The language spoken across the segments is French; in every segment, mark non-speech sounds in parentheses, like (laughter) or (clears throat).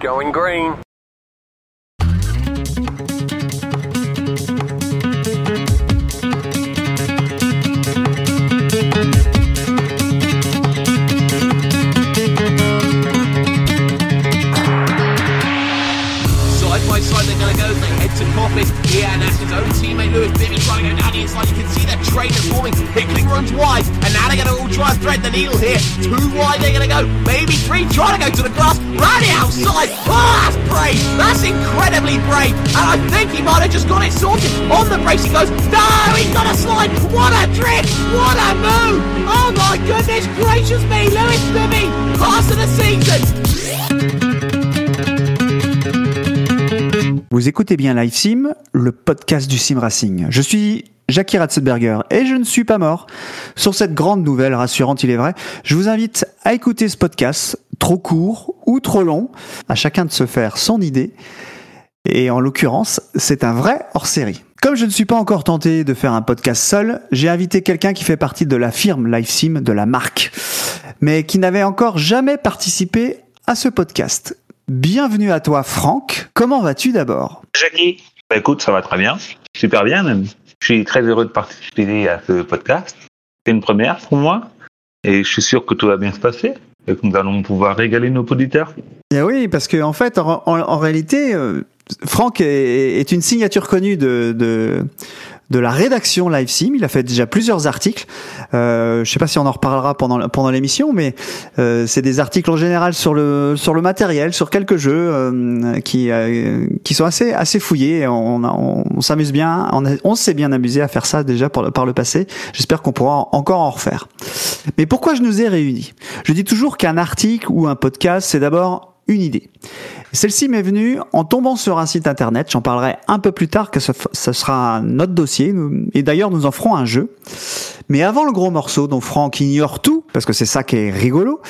Going green. To Coffin. Here and that's his own teammate Lewis Bibby trying to down the inside. You can see that train is forming. Hickling runs wide. And now they're going to all try and thread the needle here. Two wide they're going to go. Maybe three trying to go to the grass. Right outside. Oh, that's brave. That's incredibly brave. And I think he might have just got it sorted. On the brace he goes. No, he's got a slide. What a trick. What a move. Oh my goodness gracious me. Lewis Bibby. Pass of the season. Vous écoutez bien Live Sim, le podcast du sim racing. Je suis Jackie Ratzenberger et je ne suis pas mort. Sur cette grande nouvelle rassurante, il est vrai, je vous invite à écouter ce podcast, trop court ou trop long, à chacun de se faire son idée. Et en l'occurrence, c'est un vrai hors-série. Comme je ne suis pas encore tenté de faire un podcast seul, j'ai invité quelqu'un qui fait partie de la firme LiveSim, de la marque, mais qui n'avait encore jamais participé à ce podcast. Bienvenue à toi Franck, comment vas-tu d'abord? Jackie bah écoute, ça va très bien, super bien même. Je suis très heureux de participer à ce podcast. C'est une première pour moi et je suis sûr que tout va bien se passer et que nous allons pouvoir régaler nos auditeurs. Eh oui, parce que en fait, en, en- en réalité, euh, Franck est, est une signature connue de, de, de la rédaction LiveSim. Il a fait déjà plusieurs articles. Euh, je sais pas si on en reparlera pendant pendant l'émission, mais euh, c'est des articles en général sur le sur le matériel, sur quelques jeux euh, qui euh, qui sont assez assez fouillés. On, s'amuse bien, on, s'est bien amusé à faire ça déjà par par le passé. J'espère qu'on pourra encore en refaire. Mais pourquoi je nous ai réunis? Je dis toujours qu'un article ou un podcast, c'est d'abord une idée. Celle-ci m'est venue en tombant sur un site internet. J'en parlerai un peu plus tard, que ce, sera notre dossier. Et d'ailleurs, nous en ferons un jeu. Mais avant le gros morceau, dont Franck ignore tout, parce que c'est ça qui est rigolo,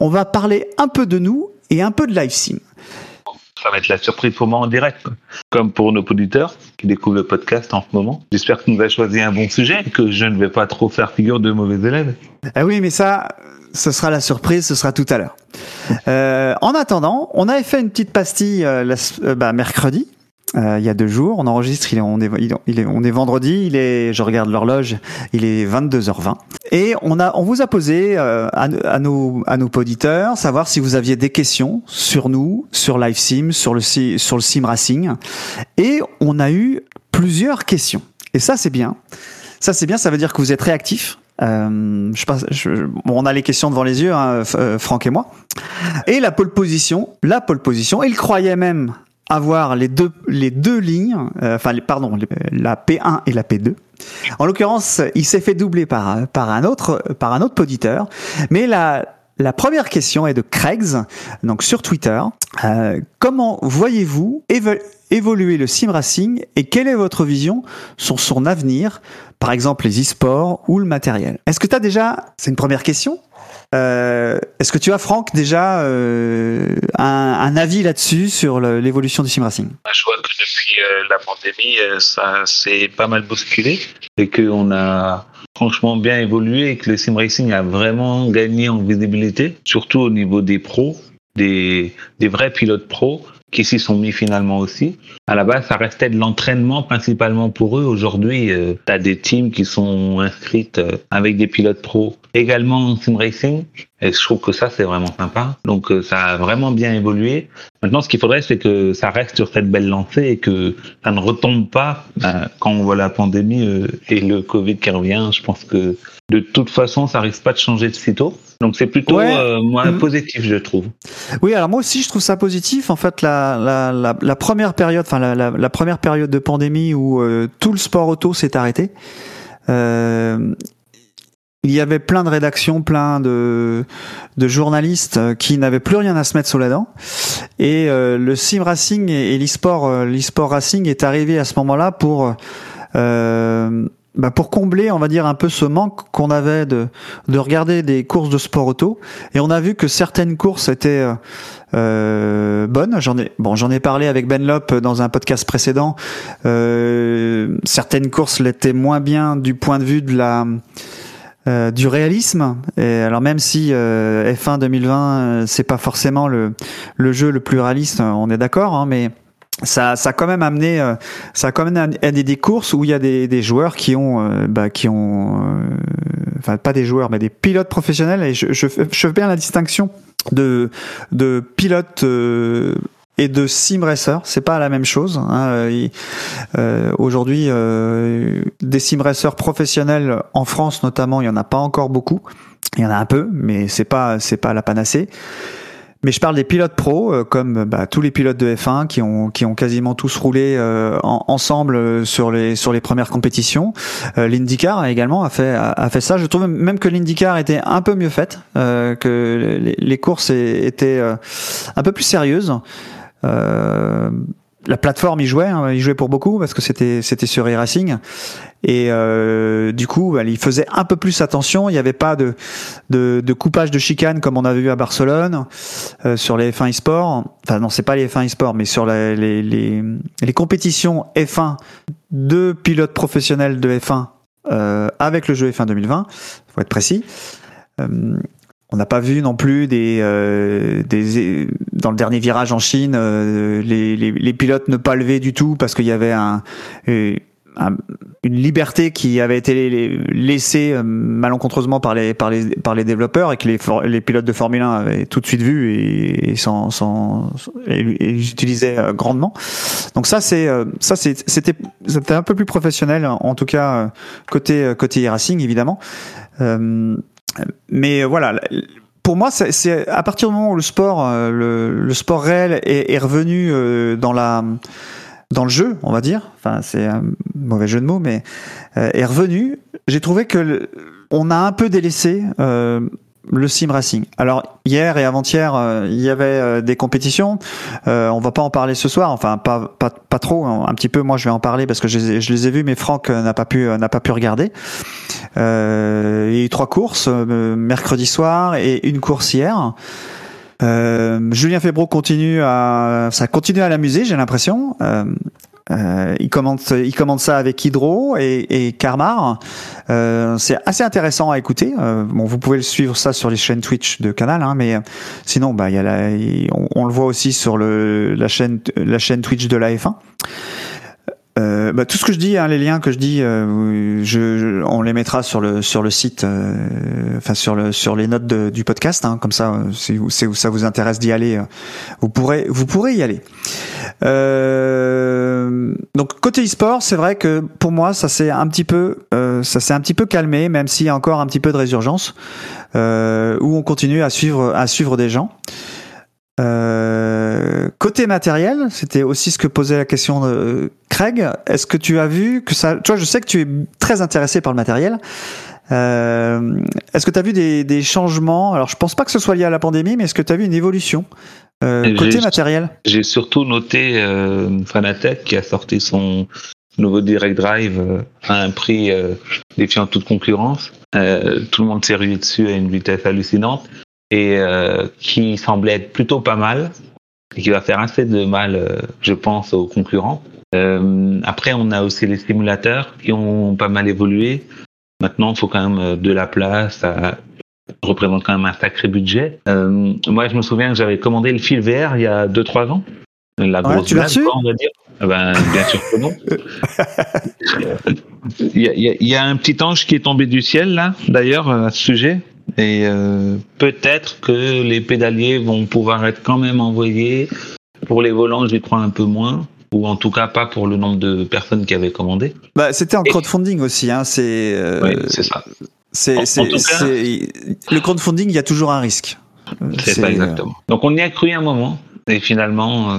on va parler un peu de nous et un peu de LiveSim. Ça va être la surprise pour moi en direct, comme pour nos auditeurs qui découvrent le podcast en ce moment. J'espère que nous avons choisi un bon sujet et que je ne vais pas trop faire figure de mauvais élève. Ah oui, mais ça, ce sera la surprise, ce sera tout à l'heure. Euh, en attendant, on avait fait une petite pastille euh, euh, bah, mercredi. euh, il y a deux jours, on enregistre, il est, on, est, il est- on est vendredi, il est, je regarde l'horloge, il est 22h20. Et on, a, on vous a posé euh, à, à nos, à nos auditeurs, savoir si vous aviez des questions sur nous, sur LiveSim, sur le, sur le Sim Racing. Et on a eu plusieurs questions. Et ça, c'est bien. Ça, c'est bien, ça veut dire que vous êtes réactifs. Euh, on a les questions devant les yeux, hein, euh, Franck et moi. Et la pole position, la pole position, il croyait même avoir les deux, les deux lignes, euh, enfin, pardon, la P1 et la P2. En l'occurrence, il s'est fait doubler par, par un autre, par un autre poditeur. Mais la, la première question est de Craigs, donc sur Twitter. Comment voyez-vous évo- évoluer le sim racing et quelle est votre vision sur son avenir, par exemple les e-sports ou le matériel. Est-ce que tu as déjà, c'est une première question, euh, est-ce que tu as Franck déjà euh, un, avis là-dessus sur l'évolution du sim racing? Je vois que depuis euh, la pandémie, ça s'est pas mal bousculé et qu'on a franchement bien évolué et que le sim racing a vraiment gagné en visibilité, surtout au niveau des pros, des vrais pilotes pros qui s'y sont mis finalement aussi. À la base, ça restait de l'entraînement principalement pour eux. Aujourd'hui, tu as des teams qui sont inscrites euh, avec des pilotes pros également en sim racing. Et je trouve que ça, c'est vraiment sympa. Donc, euh, ça a vraiment bien évolué. Maintenant, ce qu'il faudrait, c'est que ça reste sur cette belle lancée et que ça ne retombe pas euh, quand on voit la pandémie euh, et le Covid qui revient. Je pense que de toute façon, ça risque pas de changer de sitôt. Donc, c'est plutôt Ouais. euh, moi, Mhm. positif, je trouve. Oui, alors moi aussi je trouve ça positif. En fait, la, la, la, la première période, enfin la, la, la première période de pandémie où euh, tout le sport auto s'est arrêté, euh, il y avait plein de rédactions, plein de, de journalistes euh, qui n'avaient plus rien à se mettre sous la dent. Et euh, le sim racing et, et l'e-sport, euh, l'e-sport racing est arrivé à ce moment-là pour euh, bah pour combler, on va dire, un peu ce manque qu'on avait de, de regarder des courses de sport auto. Et on a vu que certaines courses étaient euh, euh, bonnes. J'en ai, bon, j'en ai parlé avec Ben Lop dans un podcast précédent. Euh, certaines courses l'étaient moins bien du point de vue de la euh, du réalisme. Et alors même si euh, F1 2020 euh, c'est pas forcément le, le jeu le plus réaliste, on est d'accord, hein, mais ça, ça a quand même amené, euh, ça a quand même amené des courses où il y a des, des joueurs qui ont, euh, bah, qui ont, euh, enfin pas des joueurs, mais des pilotes professionnels. Et je, je, je fais bien la distinction de, de pilotes euh, et de sim racer. C'est pas la même chose. Hein. Euh, Aujourd'hui, euh, des sim racers professionnels en France notamment, il y en a pas encore beaucoup. Il y en a un peu, mais c'est pas, c'est pas la panacée. Mais je parle des pilotes pros, euh, comme bah, tous les pilotes de F1 qui ont qui ont quasiment tous roulé euh, en- ensemble euh, sur les sur les premières compétitions. Euh, L'IndyCar également a fait a, fait ça. Je trouve même que l'IndyCar était un peu mieux faite, euh, que les, les courses étaient un peu plus sérieuses. Euh, la plateforme y jouait, hein, y jouait pour beaucoup parce que c'était c'était sur e-racing et euh, du coup bah, il faisait un peu plus attention. Il n'y avait pas de, de de coupage de chicane comme on avait vu à Barcelone euh, sur les F1 e-sport. Enfin non, c'est pas les F1 e-sport, mais sur les, les les compétitions F1 de pilotes professionnels de F1 euh, avec le jeu F1 2020. Faut être précis. On n'a pas vu non plus des, euh, des dans le dernier virage en Chine euh, les, les, les pilotes ne pas lever du tout parce qu'il y avait un, euh, un- une liberté qui avait été laissée euh, malencontreusement par les par les par les développeurs et que les les pilotes de Formule 1 avaient tout de suite vu et, et sans, sans et, utilisaient euh, grandement. Donc ça c'est ça c'est- c'était c'était un peu plus professionnel en tout cas côté côté racing évidemment. Mais voilà, pour moi, c'est- à partir du moment où le sport, euh, le, le sport réel est, est revenu euh, dans la dans le jeu, on va dire. Enfin, c'est un mauvais jeu de mots, mais euh, est revenu. J'ai trouvé que le- on a un peu délaissé euh, le sim racing. Alors hier et avant-hier, euh, il y avait euh, des compétitions. Euh, on va pas en parler ce soir. Enfin, pas pas pas trop. hein. Un petit peu. Moi, je vais en parler parce que je, les ai- vus, mais Franck euh, n'a pas pu n'a pas pu regarder. Il y a eu trois courses mercredi soir et une course hier. Julien Febro continue à ça continue à l'amuser, j'ai l'impression. Euh, il commente, il commente ça avec Hydro et, et Carmar. Euh, c'est assez intéressant à écouter. Euh, bon, vous pouvez le suivre ça sur les chaînes Twitch de Canal, hein, mais euh, sinon, bah, y a la, on le voit aussi sur le, la chaîne, la chaîne Twitch de la F1. Euh, bah, tout ce que je dis, hein, les liens que je dis, euh, je, on les mettra sur le sur le site, euh, enfin sur le sur les notes de- du podcast, hein, comme ça, euh, si, vous- si ça vous intéresse d'y aller, euh, vous pourrez vous pourrez y aller. Euh, donc côté e-sport, c'est vrai que pour moi, ça s'est un petit peu ça s'est un petit peu calmé, même s'il y a encore un petit peu de résurgence, où on continue à suivre à suivre des gens. Euh, côté matériel, c'était aussi ce que posait la question de Craig. Est-ce que tu as vu que ça Toi, je sais que tu es très intéressé par le matériel. Euh, est-ce que tu as vu des, des changements? Alors, je pense pas que ce soit lié à la pandémie, mais est-ce que tu as vu une évolution euh, côté matériel? J'ai surtout noté Fanatec qui a sorti son nouveau Direct Drive à un prix défiant toute concurrence. Tout le monde s'est rué dessus à une vitesse hallucinante et euh, qui semblait être plutôt pas mal et qui va faire assez de mal, euh, je pense, aux concurrents. Euh, après, on a aussi les simulateurs qui ont pas mal évolué. Maintenant, il faut quand même de la place. Ça représente quand même un sacré budget. Moi, je me souviens que j'avais commandé le fil VR il y a 2-3 ans. La Ouais, grosse tu l'as reçu on va dire. Ah Ben, bien sûr que non. (laughs) Y a- il y a un petit ange qui est tombé du ciel, là, d'ailleurs, à ce sujet. Et euh, peut-être que les pédaliers vont pouvoir être quand même envoyés. Pour les volants, j'y crois un peu moins. Ou en tout cas, pas pour le nombre de personnes qui avaient commandé. bah, C'était en crowdfunding aussi. Hein, c'est euh, Oui, c'est ça. c'est- En- en c'est- tout cas- le crowdfunding, il y a toujours un risque. Euh, C'est ça exactement. Donc on y a cru un moment et finalement euh,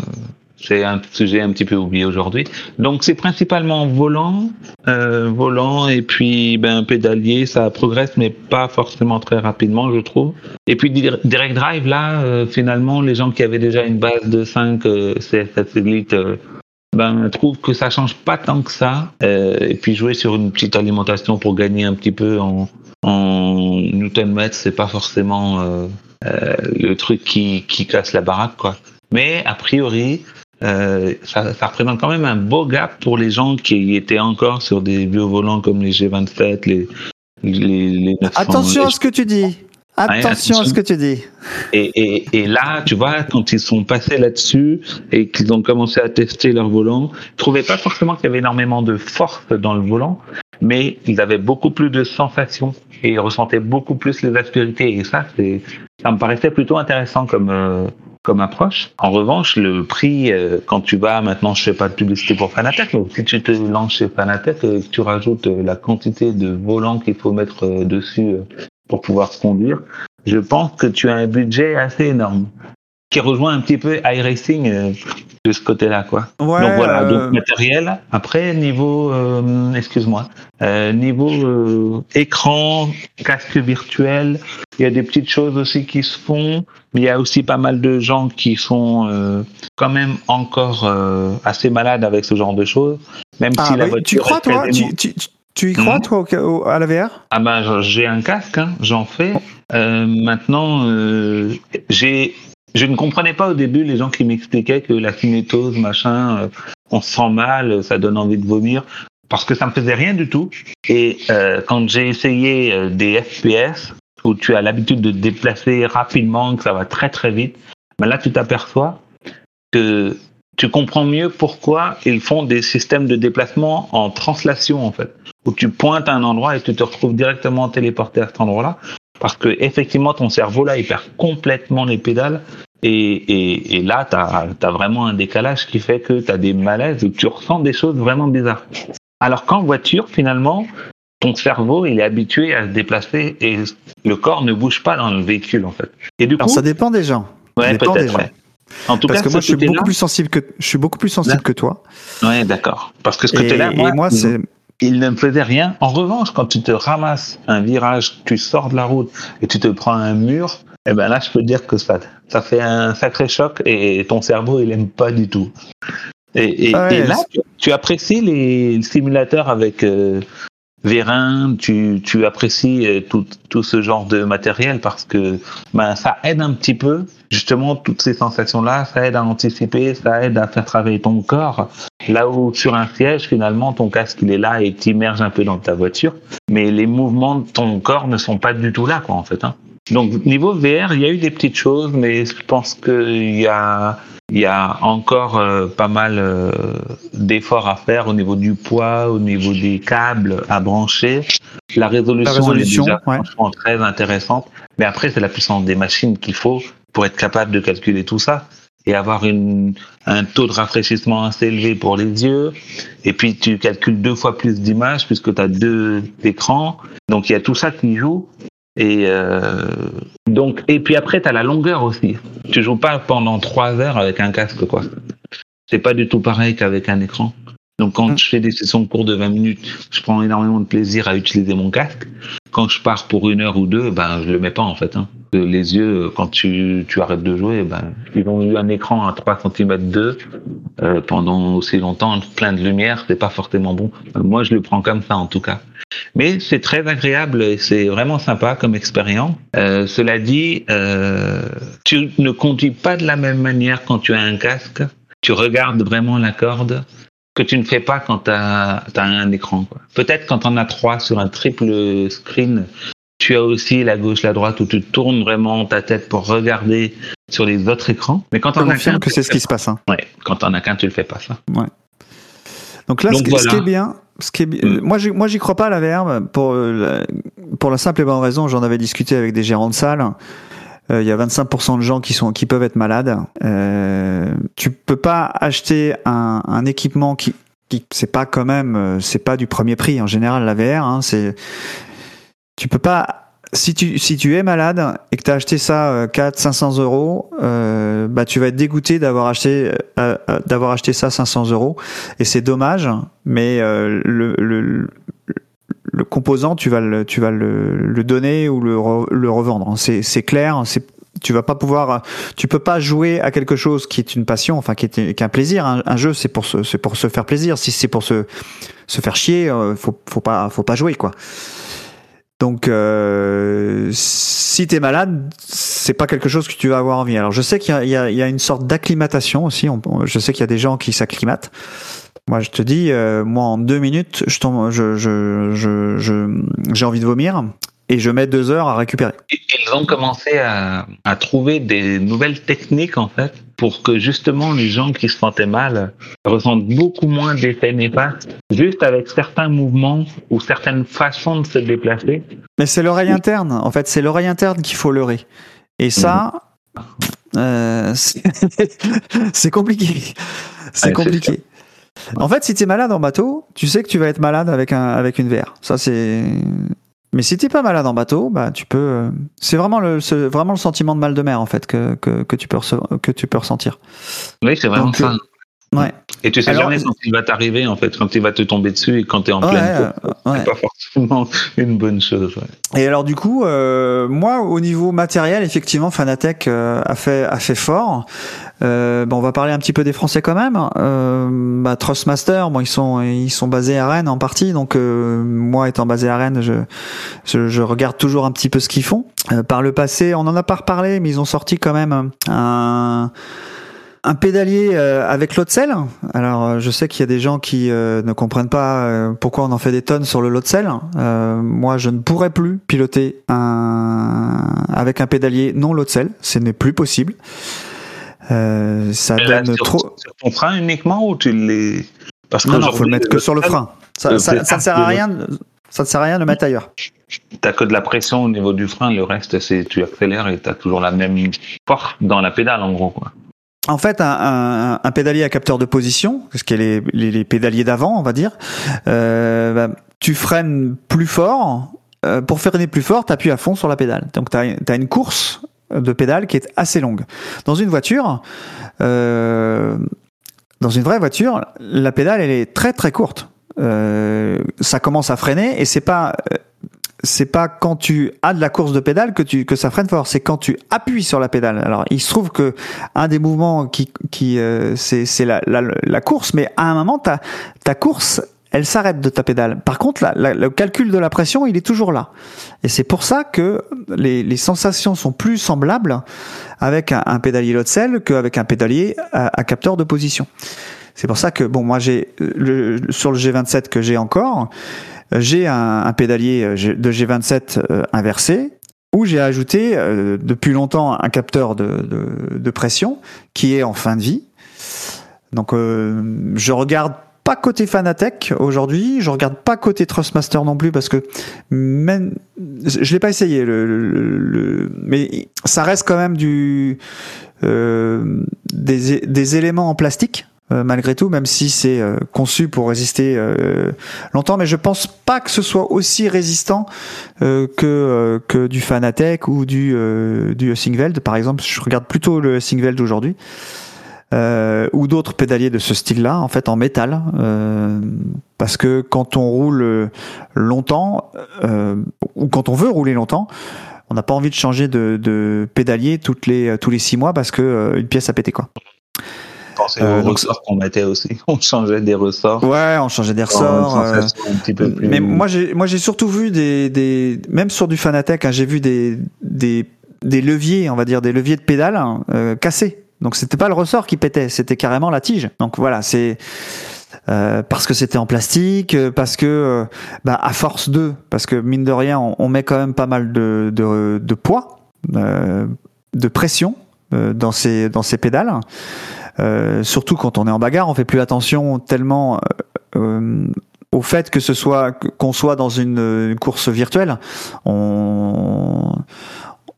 c'est un sujet un petit peu oublié aujourd'hui. Donc c'est principalement volant, euh, volant et puis ben pédalier, ça progresse mais pas forcément très rapidement je trouve. Et puis dir- direct drive là euh, finalement les gens qui avaient déjà une base de 5 euh, CSS Elite euh, ben trouvent que ça change pas tant que ça et puis jouer sur une petite alimentation pour gagner un petit peu en en Newton mètre c'est pas forcément le truc qui, qui casse la baraque, quoi. Mais a priori, euh, ça, ça représente quand même un beau gap pour les gens qui étaient encore sur des vieux volants comme les G27, les, Les, les 900 Attention à ce que tu dis. Attention à ce que tu dis. Et, et, et, là, tu vois, quand ils sont passés là-dessus et qu'ils ont commencé à tester leur volant, ils trouvaient pas forcément qu'il y avait énormément de force dans le volant, mais ils avaient beaucoup plus de sensations et ils ressentaient beaucoup plus les aspérités. Et ça, c'est, ça me paraissait plutôt intéressant comme, euh, comme approche. En revanche, le prix, euh, quand tu vas, maintenant je fais pas de publicité pour Fanatec, mais si tu te lances chez Fanatec, euh, tu rajoutes la quantité de volants qu'il faut mettre dessus pour pouvoir conduire, je pense que tu as un budget assez énorme qui rejoint un petit peu iRacing euh, de ce côté-là, quoi. Ouais, donc voilà, euh, donc matériel. Après niveau, euh, excuse-moi, euh, niveau euh, écran, casque virtuel, il y a des petites choses aussi qui se font. Mais il y a aussi pas mal de gens qui sont euh, quand même encore euh, assez malades avec ce genre de choses, même ah, si la oui, voiture tu crois, toi tu, tu- tu y crois, Mhm. toi, au- au- à la VR Ah ben j'ai un casque, hein, j'en fais. Euh, maintenant, euh, j'ai, je ne comprenais pas au début les gens qui m'expliquaient que la cinétose, machin, euh, on se sent mal, ça donne envie de vomir, parce que ça me faisait rien du tout. Et euh, quand j'ai essayé euh, des FPS où tu as l'habitude de te déplacer rapidement, que ça va très très vite, ben là tu t'aperçois que tu comprends mieux pourquoi ils font des systèmes de déplacement en translation en fait où tu pointes à un endroit et tu te retrouves directement téléporté à cet endroit-là, parce que effectivement ton cerveau là il perd complètement les pédales et, et, et là tu as, vraiment un décalage qui fait que tu as des malaises où tu ressens des choses vraiment bizarres. Alors qu'en voiture finalement ton cerveau il est habitué à se déplacer et le corps ne bouge pas dans le véhicule en fait. Et du coup, Alors, ça dépend des gens. ouais, dépend peut-être. des gens. ouais. En tout Parce cas, que moi, je suis beaucoup plus sensible que je suis beaucoup plus sensible que toi. Ouais, d'accord. Parce que ce Et, côté-là, moi, c'est il ne me faisait rien. En revanche, quand tu te ramasses un virage, tu sors de la route et tu te prends un mur, eh ben là, je peux te dire que ça, ça fait un sacré choc et ton cerveau, il aime pas du tout. Et, et- ouais, et là, tu, tu apprécies les simulateurs avec euh, Vérin, tu, tu apprécies euh, tout, tout ce genre de matériel parce que ben, ça aide un petit peu, justement, toutes ces sensations-là, ça aide à anticiper, ça aide à faire travailler ton corps. Là où sur un siège, finalement, ton casque, il est là et t'immerge un peu dans ta voiture, mais les mouvements de ton corps ne sont pas du tout là, quoi, en fait. Hein. Donc, niveau VR, il y a eu des petites choses, mais je pense qu'il y a, il y a encore euh, pas mal euh, d'efforts à faire au niveau du poids, au niveau des câbles à brancher. La résolution, La résolution, elle est déjà ouais. franchement très intéressante. Mais après, c'est la puissance des machines qu'il faut pour être capable de calculer tout ça et avoir une, un taux de rafraîchissement assez élevé pour les yeux. Et puis, tu calcules deux fois plus d'images puisque tu as deux écrans. Donc, il y a tout ça qui joue. Et euh, donc, et puis après, tu as la longueur aussi. Tu joues pas pendant trois heures avec un casque, quoi. C'est pas du tout pareil qu'avec un écran. Donc, quand Mm. je fais des sessions cours de 20 minutes, je prends énormément de plaisir à utiliser mon casque. Quand je pars pour une heure ou deux, ben, je le mets pas, en fait. Hein. Les yeux, quand tu, tu arrêtes de jouer, ben, ils ont eu un écran à 3 cm de euh, pendant aussi longtemps, plein de lumière, c'est pas forcément bon. Euh, Moi, je le prends comme ça, en tout cas. Mais c'est très agréable et c'est vraiment sympa comme expérience. Euh, cela dit, euh, tu ne conduis pas de la même manière quand tu as un casque. Tu regardes vraiment la corde que tu ne fais pas quand tu as, un écran. Peut-être quand on a trois sur un triple screen, tu as aussi la gauche, la droite où tu tournes vraiment ta tête pour regarder sur les autres écrans. Mais quand on a qu'un, que c'est ce qui se passe. hein. Ouais, quand on a qu'un, tu le fais pas ça. Donc là, Donc ce, qui- voilà. ce qui est bien, ce qui est Mm. moi, moi, j'y crois pas à la VR pour euh, la, pour la simple et bonne raison. J'en avais discuté avec des gérants de salles. Euh, Il y a 25% de gens qui sont qui peuvent être malades. Euh, tu peux pas acheter un, un équipement qui qui c'est pas quand même euh, c'est pas du premier prix en général la VR. Hein, c'est tu peux pas si tu, si tu es malade et que tu as acheté ça euh, 4 500 euros, euh, bah tu vas être dégoûté d'avoir acheté euh, euh, d'avoir acheté ça 500 euros et c'est dommage. Mais euh, le, le le composant, tu vas le tu vas le, le donner ou le, le revendre. C'est c'est clair. C'est tu vas pas pouvoir, tu peux pas jouer à quelque chose qui est une passion, enfin qui est, qui est un plaisir. Un, un jeu, c'est pour se, c'est pour se faire plaisir. Si c'est pour se, se faire chier, euh, faut, faut pas, faut pas jouer quoi. Donc, euh, si t'es malade, c'est pas quelque chose que tu vas avoir envie. Alors, je sais qu'il y y y a une sorte d'acclimatation aussi. On- je sais qu'il y a des gens qui s'acclimatent. Moi, je te dis, euh, moi, en deux minutes, je tombe, je, je, je, je- j'ai envie de vomir et je mets deux heures à récupérer. Ils ont commencé à, à trouver des nouvelles techniques en fait pour que justement les gens qui se sentaient mal ressentent beaucoup moins d'effets néfastes juste avec certains mouvements ou certaines façons de se déplacer. Mais c'est l'oreille interne. En fait, c'est l'oreille interne qu'il faut leurrer. Et ça, euh, (laughs) c'est compliqué. C'est Ouais, compliqué. En fait, si t'es malade en bateau, tu sais que tu vas être malade avec un avec une VR. Ça c'est. Mais si t'es pas malade en bateau, bah tu peux. euh, C'est vraiment le c'est vraiment le sentiment de mal de mer en fait que que, que tu peux rece- que tu peux ressentir. Oui, c'est vraiment Donc, ça. Ouais. Et tu sais Alors- jamais quand il va t'arriver en fait, quand il va te tomber dessus et quand tu es en Ouais, pleine euh, course. ouais. C'est pas forcément (laughs) une bonne chose. ouais. Et alors du coup, euh, moi au niveau matériel, effectivement, Fanatec euh, a fait a fait fort. Euh, bon, on va parler un petit peu des Français quand même. Euh, bah, Trustmaster, bon, ils sont ils sont basés à Rennes en partie, donc euh, moi étant basé à Rennes, je, je je regarde toujours un petit peu ce qu'ils font. Euh, par le passé, on en a pas reparlé, mais ils ont sorti quand même un un pédalier euh, avec lot de sel. Alors, je sais qu'il y a des gens qui euh, ne comprennent pas euh, pourquoi on en fait des tonnes sur le lot de sel. Euh, moi, je ne pourrais plus piloter un avec un pédalier non lot sel. Ce n'est plus possible. Euh, ça là, donne sur, trop. sur ton frein uniquement ou tu les. Parce Non, non, faut le mettre que sur le frein. Ça, le ça, ça ne sert à rien. de- Ça ne sert à rien de le mettre ailleurs. T'as que de la pression au niveau du frein, le reste c'est tu accélères et t'as toujours la même force dans la pédale en gros quoi. En fait, un, un, un pédalier à capteur de position, ce qui est les, les, les pédaliers d'avant, on va dire, euh, bah, tu freines plus fort. Euh, pour freiner plus fort, tu appuies à fond sur la pédale. Donc, tu as, une course de pédale qui est assez longue. Dans une voiture, euh, dans une vraie voiture, la pédale, elle est très très courte. Euh, ça commence à freiner et c'est pas euh, c'est pas quand tu as de la course de pédale que tu que ça freine fort, c'est quand tu appuies sur la pédale. Alors il se trouve que un des mouvements qui qui c'est c'est la, la la course, mais à un moment ta ta course elle s'arrête de ta pédale. Par contre, le calcul de la pression, il est toujours là. Et c'est pour ça que les, les sensations sont plus semblables avec un, un pédalier lot qu'avec un pédalier à, capteur de position. C'est pour ça que bon, moi j'ai le, sur le G27 que j'ai encore, j'ai un, un pédalier euh, de G27 euh, inversé où j'ai ajouté euh, depuis longtemps un capteur de, de, de pression qui est en fin de vie. Donc euh, je regarde pas côté Fanatec aujourd'hui, je regarde pas côté Trustmaster non plus parce que même je l'ai pas essayé mais ça reste quand même du euh, des, éléments en plastique euh, malgré tout même si c'est euh, conçu pour résister euh, longtemps. Mais je pense pas que ce soit aussi résistant que que du Fanatec ou du du Singveld par exemple je regarde plutôt le Singveld aujourd'hui euh, ou d'autres pédaliers de ce style-là, en fait en métal, euh, parce que quand on roule longtemps, euh, ou quand on veut rouler longtemps, on n'a pas envie de changer de, de pédalier toutes les tous les six mois parce que euh, une pièce a pété quoi. Pensez aux donc ressorts qu'on mettait aussi. (laughs) On changeait des ressorts. Ouais, on changeait des ressorts. une sensation un petit peu plus. Mais moi j'ai moi j'ai surtout vu des des même sur du Fanatec, hein, j'ai vu des des des leviers, on va dire des leviers de pédale hein, cassés. Donc c'était pas le ressort qui pétait, c'était carrément la tige. Donc voilà, c'est euh, parce que c'était en plastique, euh, parce que euh, bah, à force de, parce que mine de rien, on, met quand même pas mal de poids, de pression dans ces dans ces pédales. Surtout quand on est en bagarre, on fait plus attention tellement au fait que ce soit qu'on soit dans une, une course virtuelle. On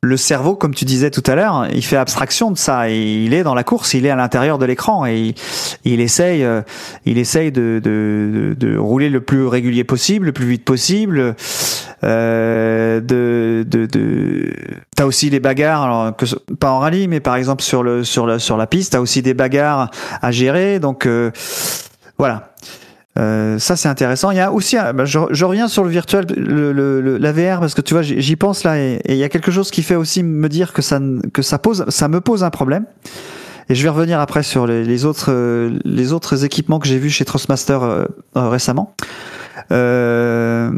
le cerveau, comme tu disais tout à l'heure, il fait abstraction de ça. Et il est dans la course, il est à l'intérieur de l'écran et il, il essaye, euh, il essaye de, de, de, de rouler le plus régulier possible, le plus vite possible. Euh, de, de, de... T'as aussi les bagarres, alors que pas en rallye, mais par exemple sur le sur la sur la piste, t'as aussi des bagarres à gérer. Donc euh, voilà. Euh, ça c'est intéressant. Il y a aussi, bah, je, je reviens sur le virtuel, le, le- la VR parce que tu vois, j'y pense là et et il y a quelque chose qui fait aussi me dire que ça que ça pose, ça me pose un problème. Et je vais revenir après sur les, les autres euh, les autres équipements que j'ai vus chez Trustmaster euh, euh, récemment. Euh,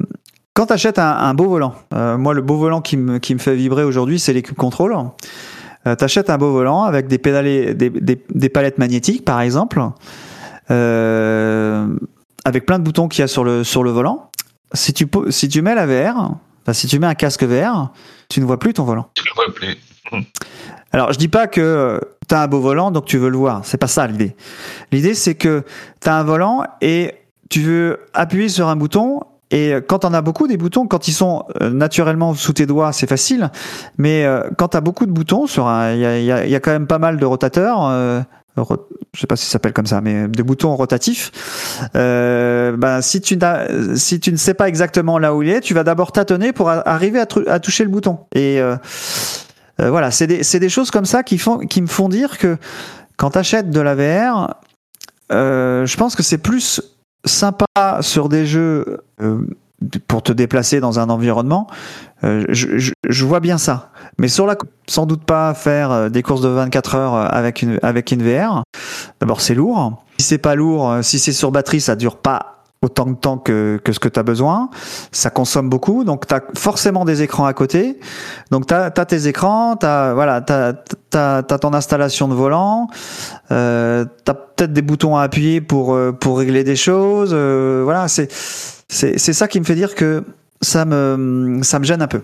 quand tu achètes un, un, beau volant, moi le beau volant qui me, qui me fait vibrer aujourd'hui, c'est les Cube Control. Euh, tu achètes un beau volant avec des, pédales, des, des, des palettes magnétiques, par exemple, euh, avec plein de boutons qu'il y a sur le, sur le volant. Si tu, si tu mets la VR, enfin, si tu mets un casque VR, tu ne vois plus ton volant. Tu ne vois plus. (laughs) Alors, je dis pas que tu as un beau volant, donc tu veux le voir. C'est pas ça l'idée. L'idée, c'est que tu as un volant et tu veux appuyer sur un bouton. Et quand on a beaucoup des boutons, quand ils sont euh, naturellement sous tes doigts, c'est facile. Mais euh, quand tu as beaucoup de boutons, il y a, y, a, y a, quand même pas mal de rotateurs. Je sais pas si ça s'appelle comme ça, mais de boutons rotatifs. Euh, ben, si tu si tu ne sais pas exactement là où il est, tu vas d'abord tâtonner pour arriver à, toucher le bouton. Et euh, euh, voilà, c'est des, des, choses comme ça qui, font, qui me font dire que quand tu achètes de la VR, je pense que c'est plus sympa sur des jeux pour te déplacer dans un environnement. Euh, je, je, vois bien ça. Mais sur la, sans doute pas faire des courses de 24 heures avec une, avec une VR. D'abord, c'est lourd. Si c'est pas lourd, si c'est sur batterie, ça dure pas autant de temps que, que ce que tu as besoin. Ça consomme beaucoup, donc tu as forcément des écrans à côté. Donc tu as, tes écrans, tu as, voilà, t'as, t'as ton installation de volant, euh, tu as peut-être des boutons à appuyer pour, pour régler des choses. Euh, voilà, c'est ça qui me fait dire que ça me, ça me gêne un peu.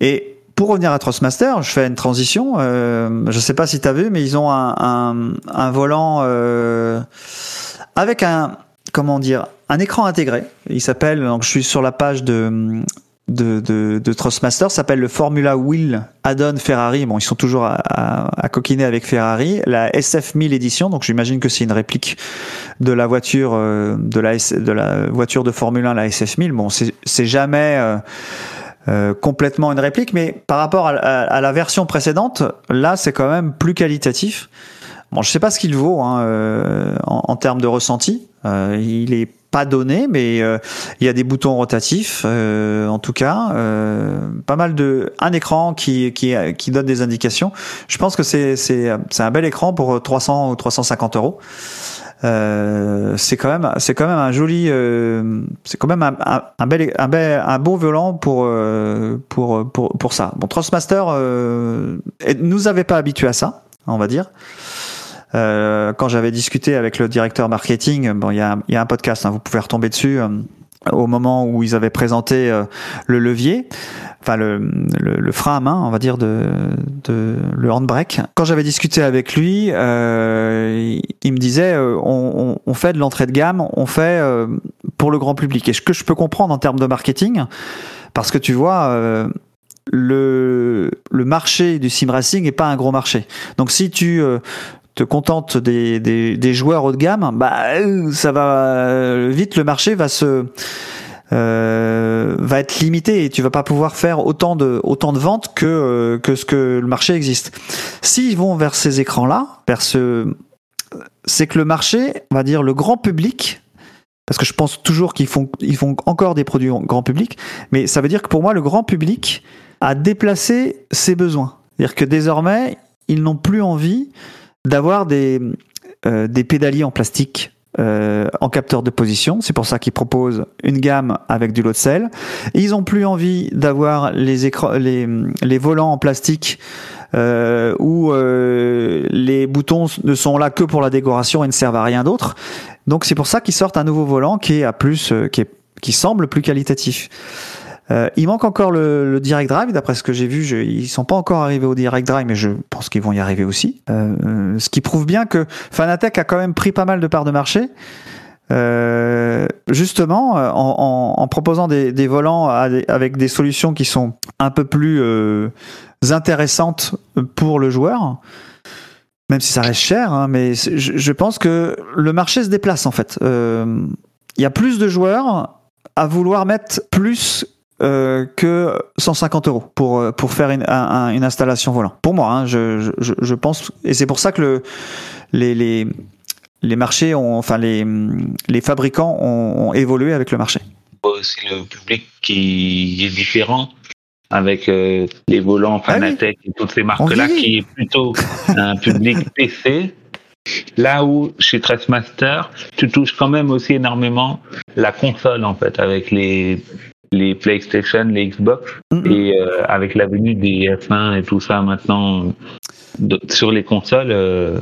Et pour revenir à Trustmaster, je fais une transition. Euh, je sais pas si tu as vu, mais ils ont un, un, volant euh, avec un, comment dire, un écran intégré. Il s'appelle, donc je suis sur la page de, de, de, de Trustmaster, s'appelle le Formula Wheel Add-on Ferrari. Bon, ils sont toujours à, à, à, coquiner avec Ferrari. La SF1000 édition, donc j'imagine que c'est une réplique de la voiture euh, de la de la voiture de Formule 1, la SF1000. Bon, c'est jamais euh, euh, complètement une réplique, mais par rapport à, à la version précédente, là, c'est quand même plus qualitatif. Bon, je sais pas ce qu'il vaut hein, euh, en, en, termes de ressenti. Euh, il est pas donné, mais euh, il y a des boutons rotatifs, euh, en tout cas, euh, pas mal de un écran qui qui qui donne des indications. Je pense que c'est c'est c'est un bel écran pour 300 ou 350 euros. Euh, c'est quand même c'est quand même un joli euh, c'est quand même un, un, bel un bel un beau volant pour euh, pour pour pour ça bon Transmaster nous avait pas habitué à ça on va dire euh, quand j'avais discuté avec le directeur marketing, bon, il y a, un podcast, hein, vous pouvez retomber dessus. Euh, au moment où ils avaient présenté euh, le levier, enfin le, frein à main, on va dire de, le handbrake. Quand j'avais discuté avec lui, il me disait on, fait de l'entrée de gamme, on fait pour le grand public. Et ce que je peux comprendre en termes de marketing, parce que tu vois. le, marché du sim racing est pas un gros marché. Donc si tu te contente des, des, des, joueurs haut de gamme, bah ça va vite le marché va se euh, va être limité et tu vas pas pouvoir faire autant de autant de ventes que euh, que ce que le marché existe. S'ils vont vers ces écrans là, vers ce c'est que le marché, on va dire le grand public parce que je pense toujours qu'ils font ils font encore des produits grand public, mais ça veut dire que pour moi le grand public a déplacé ses besoins. C'est-à-dire que désormais, ils n'ont plus envie d'avoir des, euh, des pédaliers en plastique euh, en capteur de position. C'est pour ça qu'ils proposent une gamme avec du lot de sel. Ils ont plus envie d'avoir les, les, volants en plastique euh, où euh, les boutons ne sont là que pour la décoration et ne servent à rien d'autre. Donc c'est pour ça qu'ils sortent un nouveau volant qui est à plus, qui, est, qui semble plus qualitatif. Euh, il manque encore le, Direct Drive, d'après ce que j'ai vu, je, ils sont pas encore arrivés au Direct Drive, mais je pense qu'ils vont y arriver aussi. Euh, ce qui prouve bien que Fanatec a quand même pris pas mal de parts de marché. Euh, justement, en, proposant des, volants avec des solutions qui sont un peu plus intéressantes pour le joueur, même si ça reste cher, hein, mais je, pense que le marché se déplace en fait. Il y a plus de joueurs à vouloir mettre plus euh, que 150 euros pour euh, pour faire une, un, une installation volant. Pour moi, hein, je, je, je, pense et c'est pour ça que le, les, les les marchés ont, enfin les les fabricants ont, ont évolué avec le marché. Aussi le public qui est différent avec euh, les volants Fanatec ah oui. et toutes ces marques-là, qui est plutôt un public (laughs) PC. Là où chez Trustmaster, tu touches quand même aussi énormément la console en fait avec les les PlayStation, les Xbox, et euh, avec la venue des F1 et tout ça maintenant de- sur les consoles, euh,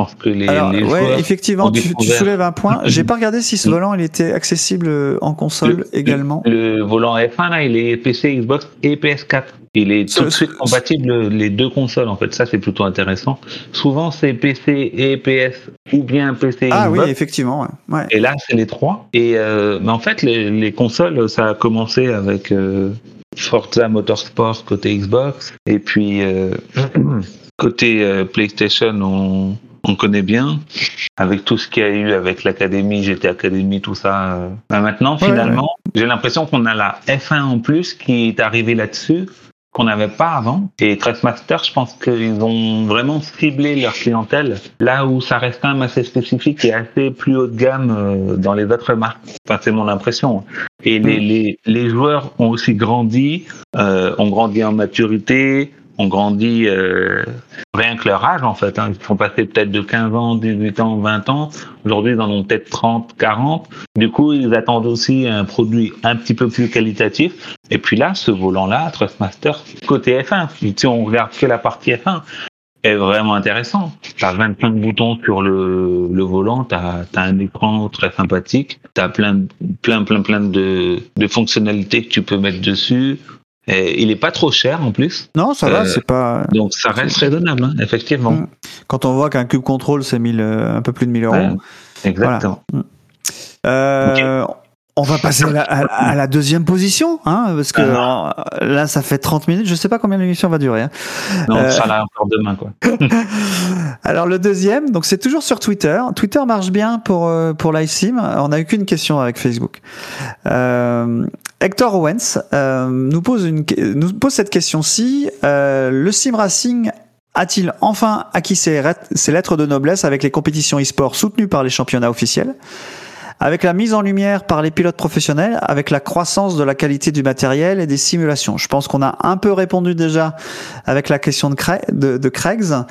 pense que les, Alors, les ouais, effectivement, tu, soulèves un point. J'ai pas regardé si ce Mm. volant il était accessible euh, en console Le- également. Le volant F1, là, il est PC, Xbox et PS4. Il est tout de suite compatible les deux consoles, en fait. Ça, c'est plutôt intéressant. Souvent, c'est PC et PS ou bien PC et Ah oui, effectivement. Ouais. Ouais. Et là, c'est les trois. Et euh, mais en fait, les, les consoles, ça a commencé avec euh, Forza Motorsport côté Xbox. Et puis, euh, (clears throat) côté PlayStation, on, on connaît bien. Avec tout ce qu'il y a eu avec l'Académie, GT Academy, tout ça. euh. Ben maintenant, Ouais, finalement, j'ai l'impression qu'on a la F1 en plus qui est arrivée là-dessus qu'on n'avait pas avant. Et Trustmaster, je pense qu'ils ont vraiment ciblé leur clientèle là où ça reste quand même assez spécifique et assez plus haut de gamme euh, dans les autres marques. Enfin, c'est mon impression. Et les, les, les joueurs ont aussi grandi, euh, ont grandi en maturité, ont grandi euh, rien que leur âge en fait. Hein. Ils sont passés peut-être de 15 ans, 18 ans, 20 ans. Aujourd'hui, ils en ont peut-être 30, 40. Du coup, ils attendent aussi un produit un petit peu plus qualitatif. Et puis là, ce volant-là, Trustmaster, côté F1, si on regarde que la partie F1, est vraiment intéressant. Tu as 25 boutons sur le, volant, tu as, un écran très sympathique, tu as plein, plein, plein, plein de fonctionnalités que tu peux mettre dessus. Et il est pas trop cher en plus, Non, ça va, Euh, c'est pas. donc ça reste raisonnable, hein, effectivement. Mm. Quand on voit qu'un cube contrôle c'est 1000, euh, un peu plus de 1000 euros. Ouais, exactement. Euh, On va passer à la, à- à la deuxième position, hein, parce que Ah. là, ça fait 30 minutes. Je sais pas combien l'émission va durer. hein. Non, Euh, ça là encore demain, quoi. (laughs) Alors le deuxième, donc c'est toujours sur Twitter. Twitter marche bien pour pour LiveSim. On a eu qu'une question avec Facebook. Euh, Hector Owens euh, nous pose cette question-ci. Euh, le sim racing a-t-il enfin acquis ses, ses lettres de noblesse avec les compétitions e-sport soutenues par les championnats officiels? Avec la mise en lumière par les pilotes professionnels, avec la croissance de la qualité du matériel et des simulations. Je pense qu'on a un peu répondu déjà avec la question de, Craig, Craigs.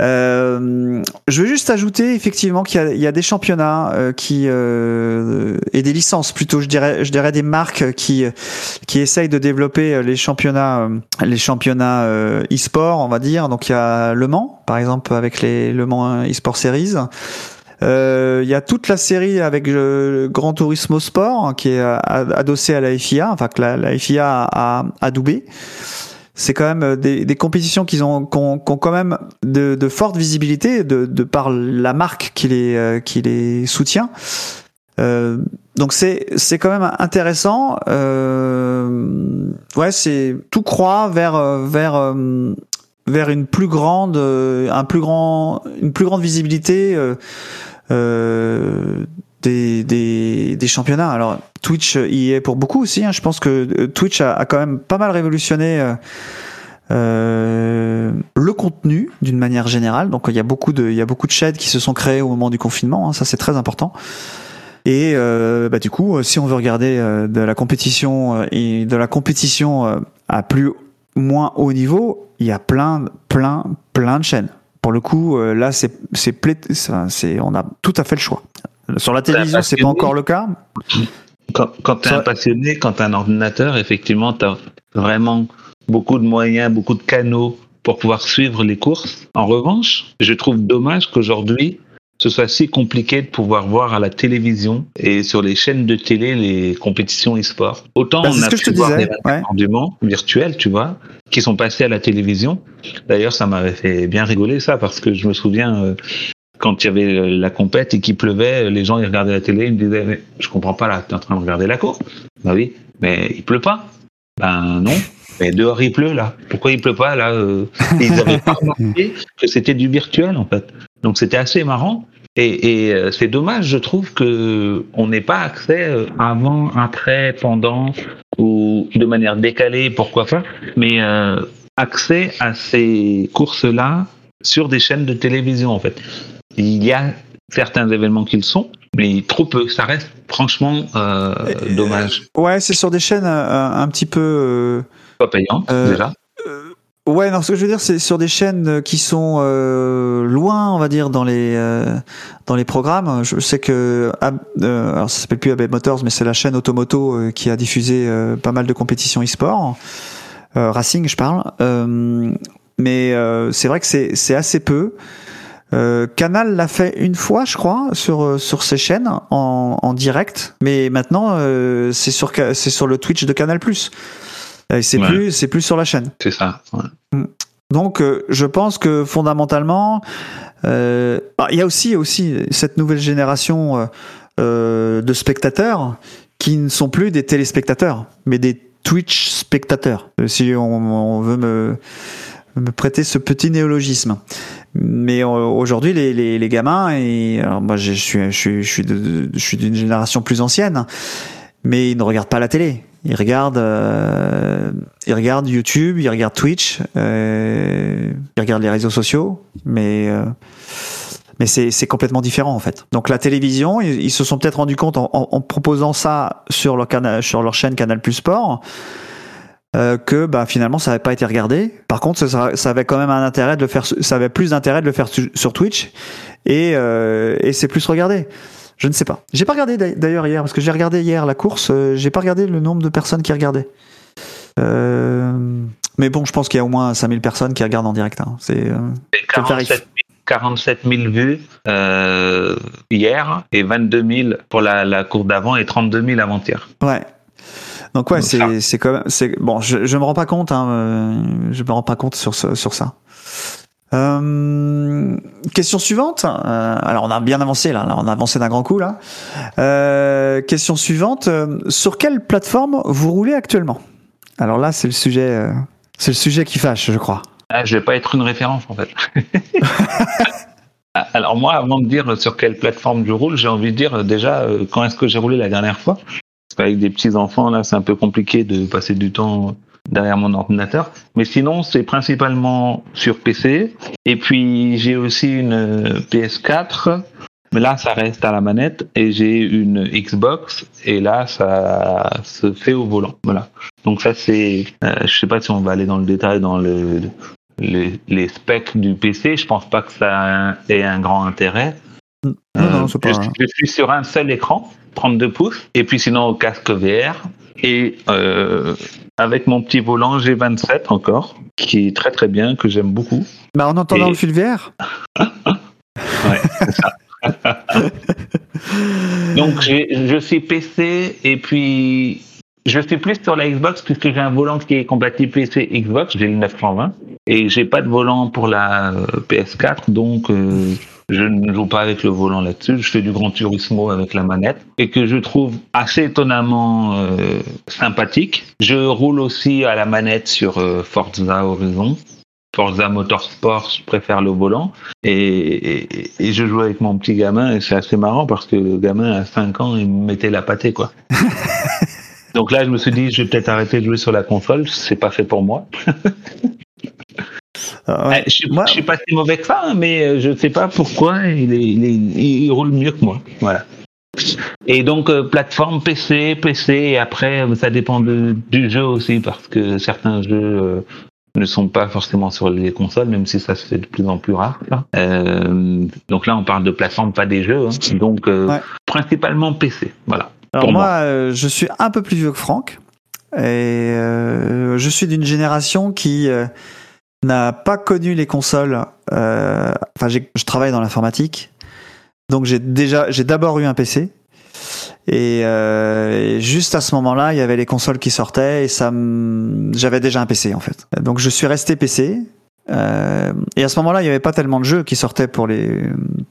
Euh, je veux juste ajouter effectivement qu'il y a, des championnats euh, qui euh, et des licences plutôt, je dirais, je dirais des marques qui qui essayent de développer les championnats, euh, les championnats euh, e-sport, on va dire. Donc il y a Le Mans, par exemple, avec les Le Mans e-sport series. Euh, Il y a toute la série avec le Grand Turismo Sport hein, qui est a- adossé à la FIA, enfin que la, la FIA a, a adoubé. C'est quand même des, des compétitions qui ont, qui ont, qui ont quand même de, de forte visibilité de, de par la marque qui les, euh, qui les soutient. Euh, donc c'est c'est quand même intéressant. Euh, ouais, c'est tout croit vers euh, vers euh, vers une plus grande euh, un plus grand une plus grande visibilité euh, euh, des, des des championnats. Alors Twitch y est pour beaucoup aussi. Hein. Je pense que euh, Twitch a, quand même pas mal révolutionné. Euh, euh, le contenu d'une manière générale. Donc il y a beaucoup de il y a beaucoup de chaînes qui se sont créées au moment du confinement. hein. Ça c'est très important. Et euh, bah, du coup, euh, si on veut regarder euh, de la compétition euh, et de la compétition euh, à plus moins haut niveau, il y a plein, plein, plein de chaînes. Pour le coup, euh, là, c'est, c'est, c'est, on a tout à fait le choix. Sur la télévision, c'est pas encore le cas. Quand, quand tu es un passionné, quand tu as un ordinateur, effectivement, tu as vraiment beaucoup de moyens, beaucoup de canaux pour pouvoir suivre les courses. En revanche, je trouve dommage qu'aujourd'hui, ce soit si compliqué de pouvoir voir à la télévision et sur les chaînes de télé les compétitions e-sport. Autant Bah, on a pu voir disais, des ouais. du virtuels, tu vois, qui sont passés à la télévision. D'ailleurs, ça m'avait fait bien rigoler ça parce que je me souviens euh, quand il y avait euh, la compète et qu'il pleuvait, les gens ils regardaient la télé, ils me disaient mais je comprends pas là, tu es en train de regarder la course. Bah oui, mais il pleut pas. Ben non. Mais dehors il pleut là. Pourquoi il pleut pas là euh Ils n'avaient pas remarqué que c'était du virtuel en fait. Donc c'était assez marrant. Et, euh, c'est dommage, je trouve que on n'ait pas accès euh, avant, après, pendant ou de manière décalée, pourquoi pas, mais euh, accès à ces courses-là sur des chaînes de télévision en fait. Il y a certains événements qui le sont, mais trop peu. Ça reste franchement euh, dommage. Ouais, c'est sur des chaînes euh, un, petit peu. Pas payant déjà. Euh, Ouais, non, ce que je veux dire, c'est sur des chaînes qui sont euh, loin, on va dire, dans les euh, dans les programmes. Je sais que euh, alors ça s'appelle plus Abbey Motors, mais c'est la chaîne Automoto euh, qui a diffusé euh, pas mal de compétitions e-sport, euh, racing, je parle. Euh, mais c'est vrai que c'est c'est assez peu. Canal l'a fait une fois, je crois, sur sur ses chaînes en, en direct, mais maintenant c'est sur c'est sur le Twitch de Canal+. C'est ouais. plus, c'est plus sur la chaîne. C'est ça. Ouais. Mm. Donc, euh, je pense que fondamentalement, euh, bah, il y a aussi, aussi cette nouvelle génération euh, de spectateurs qui ne sont plus des téléspectateurs, mais des Twitch spectateurs. Si on, on veut me, me prêter ce petit néologisme. Mais aujourd'hui, les, les, les, gamins, et alors moi, je suis, je suis, je suis d'une génération plus ancienne, mais ils ne regardent pas la télé ils regardent, euh, ils regardent YouTube, ils regardent Twitch, euh, ils regardent les réseaux sociaux, mais euh, mais c'est complètement différent en fait. Donc la télévision, ils, ils se sont peut-être rendus compte en, en, en, proposant ça sur leur canal, sur leur chaîne Canal Plus Sport. Euh, que bah, finalement ça n'avait pas été regardé. Par contre, ça, ça, avait quand même un intérêt de le faire. Ça avait plus d'intérêt de le faire sur Twitch et, euh, et c'est plus regardé. Je ne sais pas. J'ai pas regardé d'ailleurs hier parce que j'ai regardé hier la course. Euh, j'ai pas regardé le nombre de personnes qui regardaient. Euh, mais bon, je pense qu'il y a au moins 5000 personnes qui regardent en direct. Hein. C'est euh, 47, 47 000 vues euh, hier et 22 000 pour la, la course d'avant et 32 000 avant-hier. Ouais. Donc ouais, c'est c'est quand même c'est bon. Je je me rends pas compte. Hein, je me rends pas compte sur ce, sur ça. Euh, question suivante. Euh, alors on a bien avancé là, on a avancé d'un grand coup là. Euh, question suivante. Sur quelle plateforme vous roulez actuellement? Alors là c'est le sujet, c'est le sujet qui fâche, je crois. Ah, je vais pas être une référence en fait. (laughs) alors moi, avant de dire sur quelle plateforme je roule, j'ai envie de dire déjà quand est-ce que j'ai roulé la dernière fois? Parce qu'avec des petits enfants là, c'est un peu compliqué de passer du temps derrière mon ordinateur. Mais sinon, c'est principalement sur PC. Et puis, j'ai aussi une PS4. Mais là, ça reste à la manette. Et j'ai une Xbox. Et là, ça se fait au volant. Voilà. Donc ça, c'est... Euh, je sais pas si on va aller dans le détail dans le, les, les specs du PC. Je pense pas que ça ait un grand intérêt. Non, non, je, pas... je, suis sur un seul écran, 32 pouces. Et puis sinon, au casque VR. Et euh, avec mon petit volant G27 encore, qui est très très bien, que j'aime beaucoup. Bah en entendant Et... le fil (laughs) Ouais, c'est ça. (laughs) Donc je suis PC et puis je suis plus sur la Xbox puisque j'ai un volant qui est compatible PC Xbox, j'ai le 920 et j'ai pas de volant pour la PS4 donc euh, je ne joue pas avec le volant là-dessus. Je fais du Grand Turismo avec la manette et que je trouve assez étonnamment euh, sympathique. Je roule aussi à la manette sur euh, Forza Horizon. Forza Motorsport, je préfère le volant. Et, et, et, je joue avec mon petit gamin et c'est assez marrant parce que le gamin à 5 ans, il me mettait la pâtée, quoi. (laughs) Donc là, je me suis dit, je vais peut-être arrêter de jouer sur la console. C'est pas fait pour moi. (laughs) Ah ouais. je, suis, moi, je suis pas si mauvais que ça, hein, mais je sais pas pourquoi il, est, il, est, il, roule mieux que moi. Voilà. Et donc euh, plateforme PC, PC et après ça dépend de, du jeu aussi parce que certains jeux euh, ne sont pas forcément sur les consoles, même si ça se fait de plus en plus rare. Euh, donc là on parle de plateforme, pas des jeux. Hein. Donc ouais. principalement PC. Voilà. Alors moi, moi. je suis un peu plus vieux que Franck et je suis d'une génération qui n'a pas connu les consoles. Euh, enfin, je travaille dans l'informatique, donc j'ai déjà, j'ai d'abord eu un PC. Et, euh, et, juste à ce moment-là, il y avait les consoles qui sortaient et ça, j'avais déjà un PC en fait. Donc je suis resté PC. Euh, et à ce moment-là, il n'y avait pas tellement de jeux qui sortaient pour les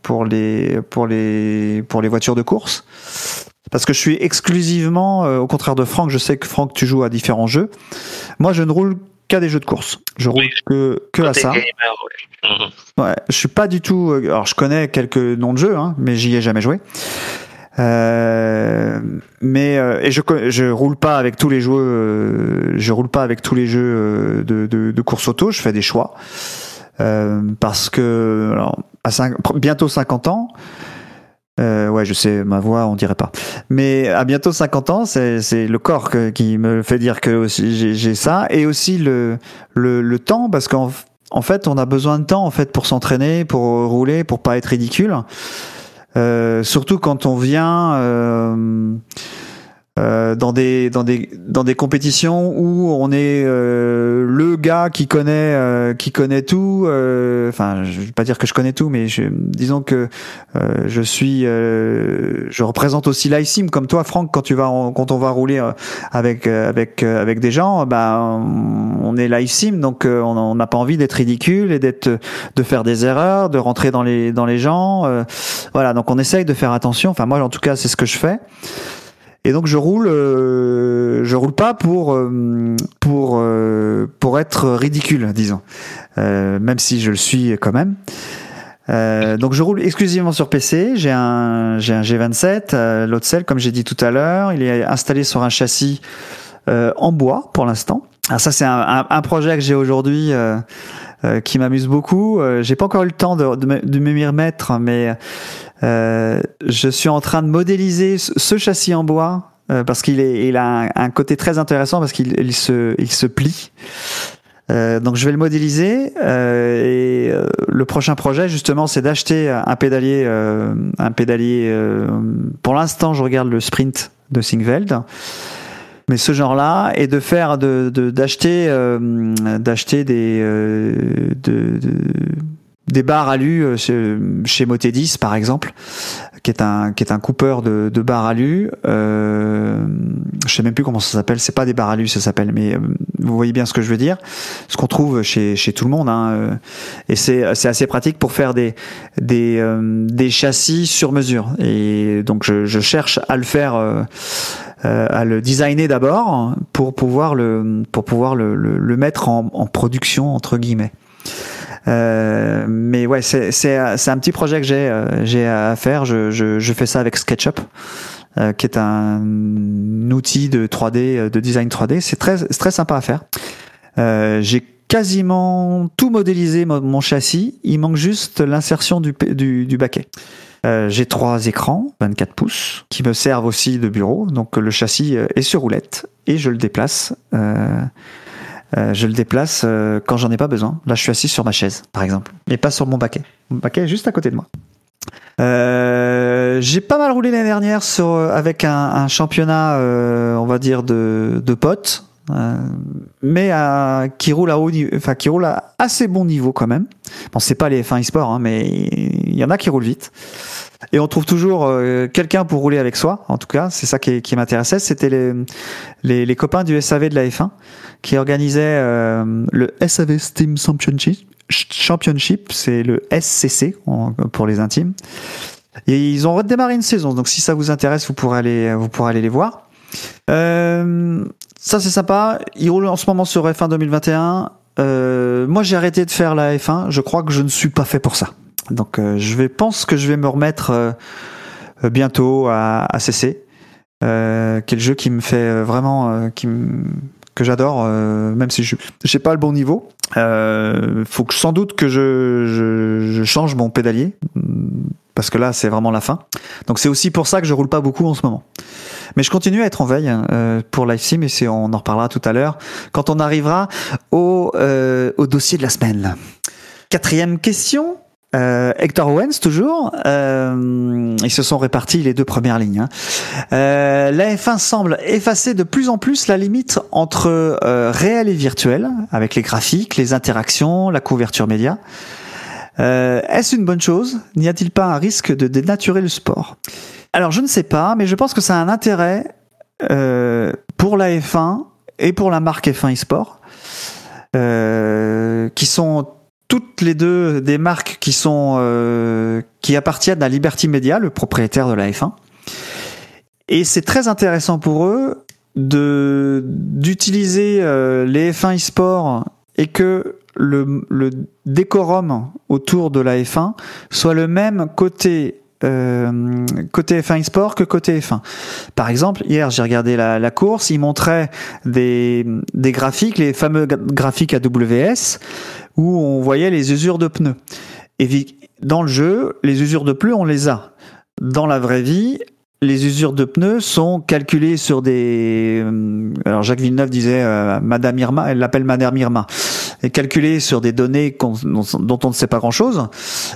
pour les pour les pour les voitures de course. Parce que je suis exclusivement, euh, au contraire de Franck, je sais que Franck, tu joues à différents jeux. Moi, je ne roule qu'à des jeux de course. Je roule que, que à ça. Gamer, ouais. ouais. je suis pas du tout. Alors, je connais quelques noms de jeux, hein, mais j'y ai jamais joué. Euh, mais euh, et je je roule pas avec tous les jeux. Euh, je roule pas avec tous les jeux euh, de, de, de course auto. Je fais des choix euh, parce que alors à 5, bientôt 50 ans. Euh, ouais, je sais, ma voix, on dirait pas. Mais à bientôt 50 ans, c'est le corps que- qui me fait dire que j'ai ça, et aussi le le, le temps, parce qu'en en fait, on a besoin de temps en fait pour s'entraîner, pour rouler, pour pas être ridicule. Euh, surtout quand on vient euh, euh, dans des dans des dans des compétitions où on est euh, le gars qui connaît euh, qui connaît tout. euh, Enfin, je vais pas dire que je connais tout, mais je, disons que euh, je suis euh, je représente aussi l'ICIM comme toi, Franck. Quand tu vas quand on va rouler avec avec avec des gens, bah on, est l'ICIM, donc on n'a pas envie d'être ridicule et d'être de faire des erreurs, de rentrer dans les dans les gens. voilà, donc on essaye de faire attention. Enfin, moi, en tout cas, c'est ce que je fais. Et donc je roule, euh, je roule pas pour euh, pour euh, pour être ridicule, disons, Euh, même si je le suis quand même. Donc je roule exclusivement sur PC. J'ai un j'ai un G27, euh, l'autre comme j'ai dit tout à l'heure, il est installé sur un châssis en bois pour l'instant. Alors ça c'est un, un, projet que j'ai aujourd'hui. euh, qui m'amuse beaucoup. Euh, J'ai pas encore eu le temps de, de, de m'y remettre, mais euh, je suis en train de modéliser ce, châssis en bois euh, parce qu'il il a un, côté très intéressant parce qu'il il se, il se plie. Euh, donc je vais le modéliser euh, et euh, le prochain projet justement c'est d'acheter un pédalier, un pédalier. pour l'instant je regarde le sprint de Singveld mais ce genre-là et de faire de de- d'acheter euh, d'acheter des de, de- des barres alu euh, chez, chez Motedis par exemple qui est un qui est un coupeur de, de barres alu euh, je sais même plus comment ça s'appelle c'est pas des barres alu ça s'appelle mais euh, vous voyez bien ce que je veux dire ce qu'on trouve chez chez tout le monde hein, euh, et c'est c'est assez pratique pour faire des des euh, des châssis sur mesure et donc je, je cherche à le faire euh, à le designer d'abord pour pouvoir le pour pouvoir le, le, le mettre en, en production entre guillemets. Euh, mais ouais, c'est c'est un petit projet que j'ai euh, à faire. Je, fais ça avec SketchUp. euh, qui est un outil de 3D euh, de design 3D, c'est très sympa à faire. Euh, j'ai quasiment tout modélisé mon, châssis, il manque juste l'insertion du, baquet. Euh, j'ai trois écrans, 24 pouces, qui me servent aussi de bureau. Donc le châssis euh, est sur roulette et je le déplace. Euh, je le déplace euh, quand j'en ai pas besoin. Là, je suis assis sur ma chaise, par exemple, mais pas sur mon baquet. Mon baquet est juste à côté de moi. Euh, j'ai pas mal roulé l'année dernière avec un, championnat, on va dire, de, de potes, mais qui roule à assez bon niveau quand même. Bon, c'est pas les F1 e-sport, hein, mais il y en a qui roulent vite. Et on trouve toujours euh, quelqu'un pour rouler avec soi. En tout cas, c'est ça qui, qui m'intéressait. C'était les, les, les copains du SAV de la F1 qui organisaient euh, le SAV Steam Championship. C'est le SCC pour les intimes. Et ils ont redémarré une saison. Donc si ça vous intéresse, vous pourrez aller, vous pourrez aller les voir. Euh, ça c'est sympa. Ils roulent en ce moment sur F1 2021. Euh, moi j'ai arrêté de faire la F1. Je crois que je ne suis pas fait pour ça. Donc euh, je vais pense que je vais me remettre euh, bientôt à, à CC, euh, qui est le jeu qui me fait vraiment, qui que j'adore, même si je j'ai pas le bon niveau. Euh, faut que sans doute que je, je, je change mon pédalier parce que là c'est vraiment la fin. Donc c'est aussi pour ça que je roule pas beaucoup en ce moment. Mais je continue à être en veille euh, pour LiveSim et c'est on en reparlera tout à l'heure quand on arrivera au, euh, au dossier de la semaine. Quatrième question. Euh, Hector Owens toujours. Euh, ils se sont répartis les deux premières lignes. hein. Euh, la F1 semble effacer de plus en plus la limite entre euh, réel et virtuel, avec les graphiques, les interactions, la couverture média. Euh, Est-ce une bonne chose? N'y a-t-il pas un risque de dénaturer le sport? Alors je ne sais pas, mais je pense que ça a un intérêt euh, pour la F1 et pour la marque F1 eSport, qui sont toutes les deux des marques qui sont euh, qui appartiennent à Liberty Media, le propriétaire de la F1. Et c'est très intéressant pour eux de d'utiliser euh, les F1 eSport et que le, le décorum autour de la F1 soit le même côté euh, côté F1 eSport que côté F1. Par exemple, hier j'ai regardé la, course, ils montraient des, des graphiques, les fameux gra- graphiques AWS, où on voyait les usures de pneus. Et dans le jeu, les usures de pneus, on les a. dans la vraie vie, les usures de pneus sont calculées sur des. euh, Alors Jacques Villeneuve disait euh, Madame Irma, elle l'appelle Madame Irma, est calculée sur des données dont, on ne sait pas grand-chose.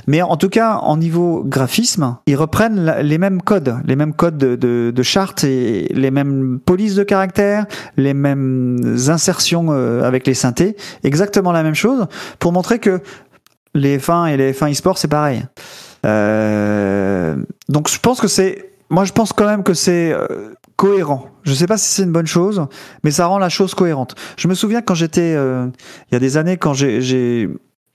Mais en tout cas, en niveau graphisme, ils reprennent les mêmes codes, les mêmes codes de, de, de charte et les mêmes polices de caractère, les mêmes insertions euh, avec les synthés, exactement la même chose, pour montrer que les F1 et les F1 e-sport, c'est pareil. Euh, donc je pense que c'est, moi je pense quand même que c'est euh, cohérent. Je sais pas si c'est une bonne chose, mais ça rend la chose cohérente. Je me souviens quand j'étais, euh, il y a des années, quand j'ai,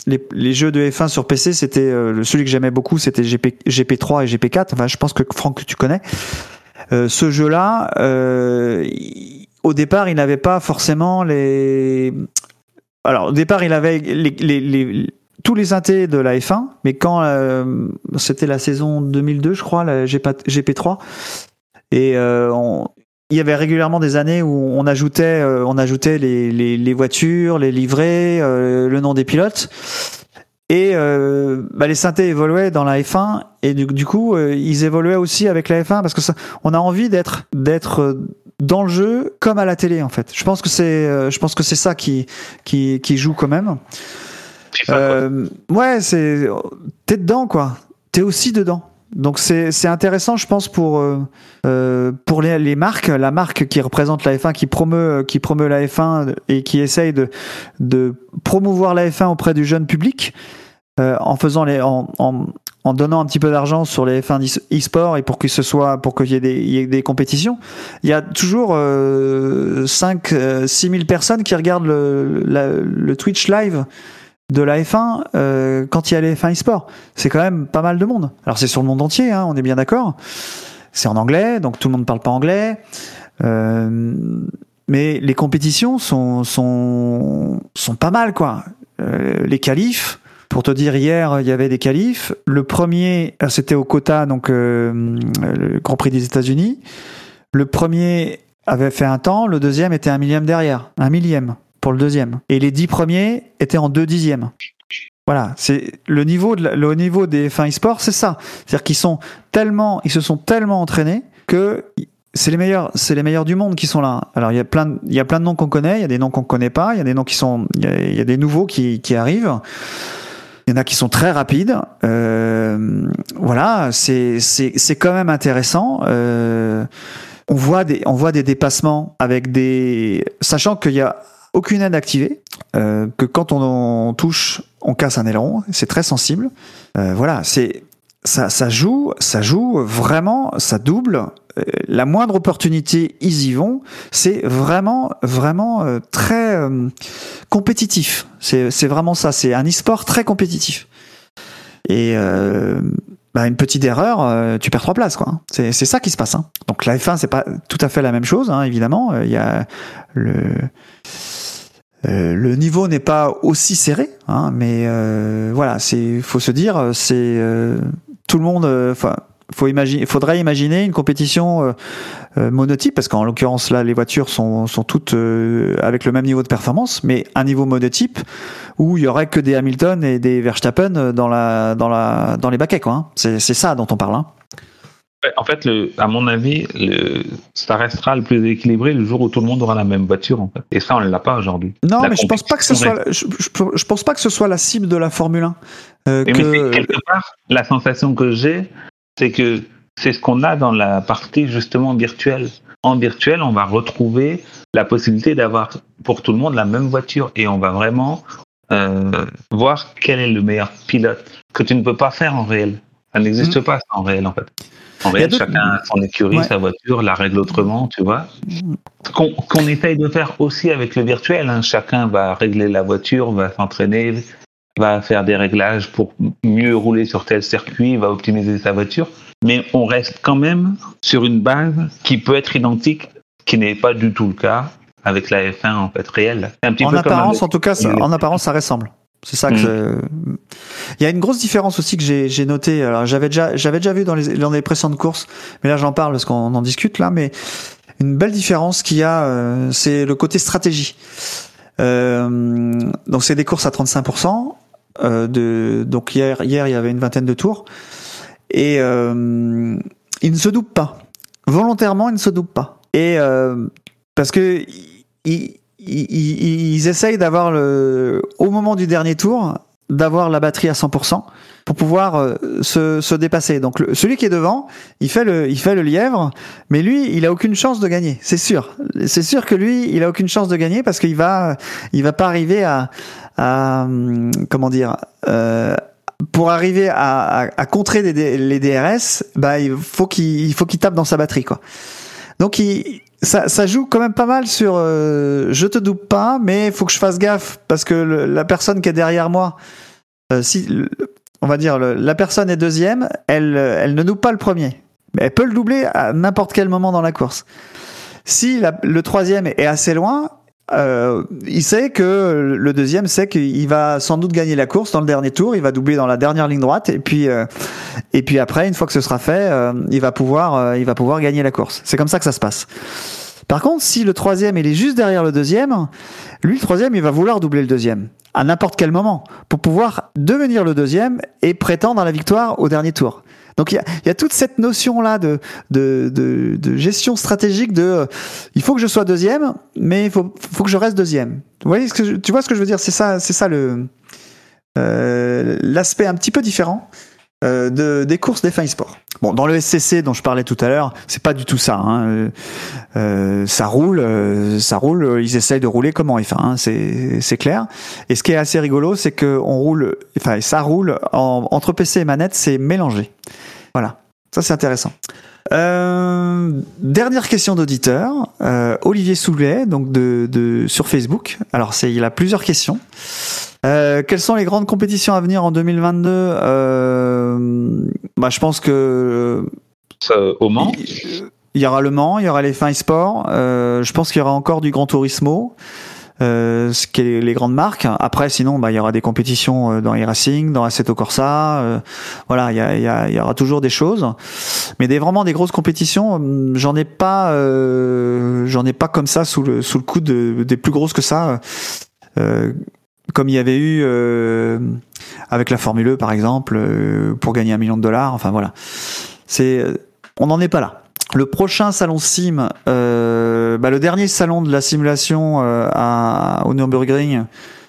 les, les jeux de F1 sur PC, c'était euh, celui que j'aimais beaucoup, c'était GP, GP3 et GP4. Enfin, je pense que Franck, tu connais. Euh, ce jeu-là, euh, au départ, il n'avait pas forcément les. Alors, au départ, il avait les, les, les- tous les synthés de la F1, mais quand euh, c'était la saison 2002, je crois, la GP, GP3, et euh, on- il y avait régulièrement des années où on ajoutait, euh, on ajoutait les, les, les voitures, les livrets, euh, le nom des pilotes. Et euh, bah, les synthés évoluaient dans la F1 et du, du coup euh, ils évoluaient aussi avec la F1 parce que ça, on a envie d'être d'être dans le jeu comme à la télé en fait. Je pense que c'est euh, je pense que c'est ça qui qui qui joue quand même. Ouais, c'est t'es dedans quoi. T'es aussi dedans. Donc c'est intéressant, je pense pour euh, euh, pour les, marques, la marque qui représente la F1, qui promeut qui promeut la F1 et qui essaye de de promouvoir la F1 auprès du jeune public euh, en faisant les en, en en donnant un petit peu d'argent sur les F1 d'e- e-sport et pour que ce soit pour qu'il y y ait des compétitions, il y a toujours euh, 5 euh, 6 000 personnes qui regardent le le Twitch live de la F1 euh, quand il y a les F1 e-sport. C'est quand même pas mal de monde. Alors c'est sur le monde entier, hein, on est bien d'accord. C'est en anglais, donc tout le monde parle pas anglais. Euh, mais les compétitions sont, sont, sont pas mal, quoi. Euh, les qualifs, pour te dire, hier, il y avait des qualifs. Le premier, euh, c'était au quota, donc euh, le Grand Prix des États-Unis. Le premier avait fait un temps, le deuxième était un millième derrière. Un millième pour le deuxième. Et les dix premiers étaient en deux dixièmes. Voilà, c'est le niveau niveau des F1 e-sport, c'est ça. C'est-à-dire qu'ils sont tellement, ils se sont tellement entraînés que c'est les meilleurs, c'est les meilleurs du monde qui sont là. Alors il y a plein, il y a plein de noms qu'on connaît, il y a des noms qu'on connaît pas, il y a des noms qui sont, il y a, il y a des nouveaux qui, qui arrivent. Il y en a qui sont très rapides. Euh, voilà, c'est c'est c'est quand même intéressant. Euh, on voit des on voit des dépassements avec des sachant qu'il y a aucune aide activée, euh, que quand on, touche, on casse un aileron, c'est très sensible. Euh, voilà, c'est ça, ça joue, ça joue vraiment, ça double. Euh, la moindre opportunité, ils y vont. C'est vraiment, vraiment très compétitif. C'est vraiment ça. C'est un e-sport très compétitif. Et bah, une petite erreur, euh, tu perds trois places, quoi. C'est ça qui se passe. Hein. Donc la F1, c'est pas tout à fait la même chose, hein, évidemment. Euh, Il y a le euh, le niveau n'est pas aussi serré, hein, mais euh, voilà, c'est faut se dire, euh, c'est tout le monde. Enfin, faut imaginer, faudrait imaginer une compétition euh, euh, monotype, parce qu'en l'occurrence là, les voitures sont sont toutes euh, avec le même niveau de performance, mais un niveau monotype où il y aurait que des Hamilton et des Verstappen dans la dans la dans les baquets, quoi. hein. C'est c'est ça dont on parle. Hein. En fait, le, à mon avis, le, ça restera le plus équilibré le jour où tout le monde aura la même voiture. En fait. Et ça, on ne l'a pas aujourd'hui. Non, La mais je pense pas que ce compétition soit, je, je- je pense pas que ce soit la cible de la Formule 1. Euh, Mais, que- mais c'est- quelque part, la sensation que j'ai, c'est que c'est ce qu'on a dans la partie justement virtuelle. En virtuel, on va retrouver la possibilité d'avoir pour tout le monde la même voiture et on va vraiment euh, voir quel est le meilleur pilote que tu ne peux pas faire en réel. Ça n'existe pas ça, en réel en fait. En Mm. Réel, chacun a son écurie, Ouais. sa voiture, la règle autrement, tu vois. Qu'on qu'on essaye de faire aussi avec le virtuel. hein. Chacun va régler la voiture, va s'entraîner, va faire des réglages pour mieux rouler sur tel circuit, va optimiser sa voiture. Mais on reste quand même sur une base qui peut être identique, qui n'est pas du tout le cas avec la F1 en fait réelle. C'est un petit en peu comme apparence, en tout cas, ça- en apparence, ça ressemble. C'est ça que. Mm. je- Il y a une grosse différence aussi que j'ai j'ai noté. Alors j'avais déjà j'avais déjà vu dans les dans les précédentes courses, mais là j'en parle parce qu'on en discute là. Mais une belle différence qu'il y a, euh, c'est le côté stratégie. Euh, donc c'est des courses à 35%. Euh, de donc hier il y avait une vingtaine de tours. et euh, il ne se double pas. Volontairement, il ne se double pas. Et euh, parce que ils, ils, ils essayent d'avoir le, au moment du dernier tour, d'avoir la batterie à 100% pour pouvoir euh, se, se dépasser. Donc le- celui qui est devant, il fait le, il fait le lièvre, mais lui, il a aucune chance de gagner. C'est sûr. C'est sûr que lui, il a aucune chance de gagner parce qu'il va, il va pas arriver à, à hum, comment dire. Euh, pour arriver à, à, à contrer des- les DRS, bah il faut qu'il il faut qu'il tape dans sa batterie quoi. Donc il, ça, ça joue quand même pas mal sur euh, je te double pas, mais faut que je fasse gaffe parce que le- la personne qui est derrière moi, euh, si le- on va dire le- la personne est deuxième, elle, euh, elle ne double pas le premier, mais elle peut le doubler à n'importe quel moment dans la course. Si la- le troisième est assez loin, euh, il sait que le deuxième sait qu'il va sans doute gagner la course dans le dernier tour, il va doubler dans la dernière ligne droite et puis euh, et puis après une fois que ce sera fait, euh, il va pouvoir euh, il va pouvoir gagner la course. C'est comme ça que ça se passe. Par contre, si le troisième il est juste derrière le deuxième, lui le troisième il va vouloir doubler le deuxième à n'importe quel moment pour pouvoir devenir le deuxième et prétendre la victoire au dernier tour. Donc il y a, toute cette notion là de, de, de, gestion stratégique de euh, il faut que je sois deuxième, mais il faut, faut que je reste deuxième. Vous voyez ce que je- tu vois ce que je veux dire? C'est ça, ça le euh, l'aspect un petit peu différent euh, de, des courses des fins. Bon, dans le SCC dont je parlais tout à l'heure, c'est pas du tout ça. Hein. Euh, euh, ça roule, ça roule. Ils essayent de rouler comme en F1, hein, c'est clair. Et ce qui est assez rigolo, c'est que on roule, enfin ça roule en- entre PC et manette, c'est mélangé. Voilà, ça c'est intéressant. Euh, dernière question d'auditeur, euh, Olivier Soulet, donc de, de sur Facebook. Alors c'est il a plusieurs questions. Euh, quelles sont les grandes compétitions à venir en 2022 euh, bah, Je pense que Ça, au Mans, il y aura le Mans, il y aura les fins e-sport. Je pense qu'il y aura encore du Gran Turismo, ce qui est les grandes marques. Après, sinon, bah, il y aura des compétitions euh, dans e-racing, dans Assetto Corsa. euh, voilà, il y, a- il y, a- il y aura toujours des choses. Mais des vraiment des grosses compétitions, j'en ai pas, euh, j'en ai pas comme ça sous le sous le coup de, des plus grosses que ça. Euh, comme il y avait eu euh, avec la Formule E par exemple, euh, pour gagner un million de dollars. Enfin voilà, c'est, on n'en est pas là. Le prochain salon Sim, euh, bah, le dernier salon de la simulation euh, à, au Nürburgring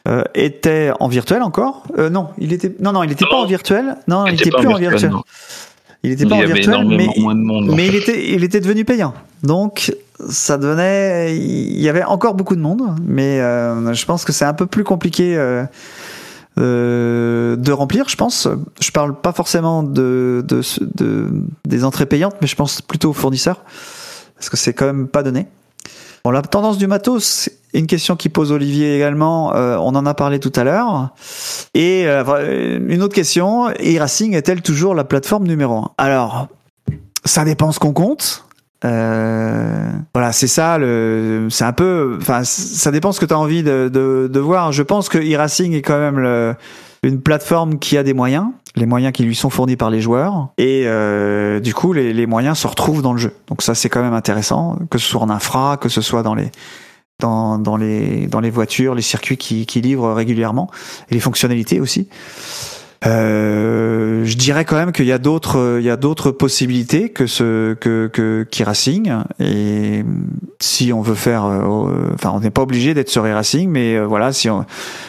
euh, était en virtuel encore? Euh, non, il était non non, il était pas en virtuel. Non, il était plus en virtuel. Il était Il pas en virtuel, mais en mais il était, il était devenu payant. Donc, ça donnait, il y avait encore beaucoup de monde, mais euh, je pense que c'est un peu plus compliqué euh, de remplir, je pense. Je parle pas forcément de, de, de- des entrées payantes, mais je pense plutôt aux fournisseurs, parce que c'est quand même pas donné. Bon, la tendance du matos, une question qui pose Olivier également. euh, on en a parlé tout à l'heure. Et euh, une autre question, e-racing est-elle toujours la plateforme numéro un? Alors, ça dépend ce qu'on compte. Euh, voilà, c'est ça. C'est un peu, enfin, ça dépend ce que tu as envie de, de, de voir. Je pense que e-racing est quand même le, une plateforme qui a des moyens, les moyens qui lui sont fournis par les joueurs, et euh, du coup, les, les moyens se retrouvent dans le jeu. Donc ça, c'est quand même intéressant, que ce soit en infra, que ce soit dans les dans, dans les dans les voitures, les circuits qui, qui livrent régulièrement, et les fonctionnalités aussi. Euh, je dirais quand même qu'il y a d'autres, il y a d'autres possibilités que ce que que qu'e-racing. Et si on veut faire, euh, enfin, on n'est pas obligé d'être sur e-racing, mais euh, voilà, si on,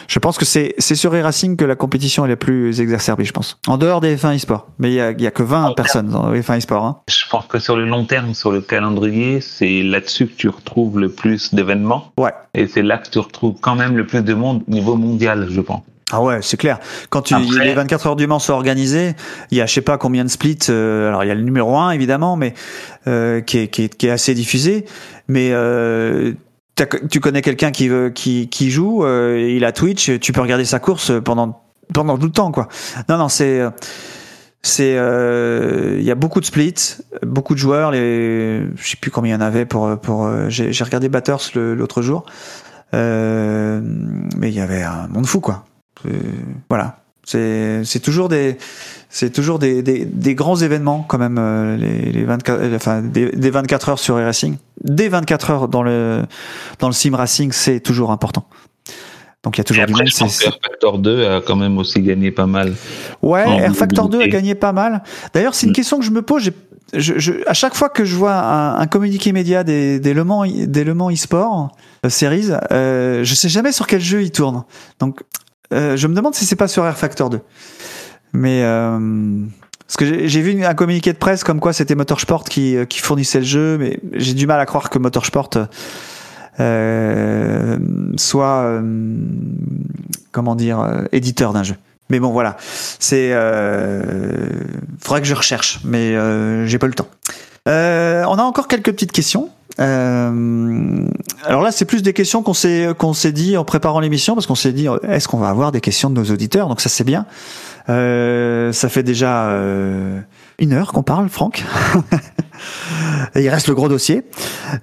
je pense que c'est c'est sur e-racing que la compétition est la plus exacerbée, je pense. En dehors des F1 e-sport, mais il y a, il y a que 20 personnes dans les F1 e-sport. Hein. Je pense que sur le long terme, sur le calendrier, c'est là-dessus que tu retrouves le plus d'événements. Ouais. Et c'est là que tu retrouves quand même le plus de monde au niveau mondial, je pense. Ah ouais, c'est clair. Quand tu, Après- les 24 heures du Mans sont organisées, il y a je sais pas combien de splits. euh, alors il y a le numéro 1 évidemment, mais euh, qui, est, qui, est, qui est assez diffusé. Mais euh, tu connais quelqu'un qui veut qui, qui joue, euh, il a Twitch, tu peux regarder sa course pendant pendant tout le temps quoi. Non non c'est c'est euh, il y a beaucoup de splits, beaucoup de joueurs. Les je sais plus combien il y en avait pour pour euh, j'ai regardé Batters l'autre jour, euh, mais il y avait un monde fou quoi. Euh, voilà. C'est c'est toujours des c'est toujours des, des, des grands événements quand même euh, les, les 24 euh, enfin des, des 24 heures sur e-racing. Des 24 heures dans le dans le sim racing, c'est toujours important. Donc il y a toujours Et du après, monde. pense c'est- que Factor 2 a quand même aussi gagné pas mal. Ouais, Air Factor 2 a gagné pas mal. D'ailleurs, c'est une Mm. question que je me pose. Je, je, à chaque fois que je vois un, un communiqué média des, des Le Mans, des Le Mans e-sport euh, series, euh, je sais jamais sur quel jeu il tourne. Donc, euh, je me demande si c'est pas sur Air Factor 2. Mais euh, parce que j'ai vu un communiqué de presse comme quoi c'était Motorsport qui, qui fournissait le jeu, mais j'ai du mal à croire que Motorsport euh, soit euh, comment dire euh, éditeur d'un jeu. Mais bon, voilà. C'est. Euh, faudrait que je recherche, mais euh, j'ai pas le temps. Euh, on a encore quelques petites questions. Euh, alors là, c'est plus des questions qu'on s'est qu'on s'est dit en préparant l'émission, parce qu'on s'est dit, est-ce qu'on va avoir des questions de nos auditeurs? Donc ça, c'est bien. Euh, ça fait déjà euh, une heure qu'on parle, Franck. (laughs) Et il reste le gros dossier.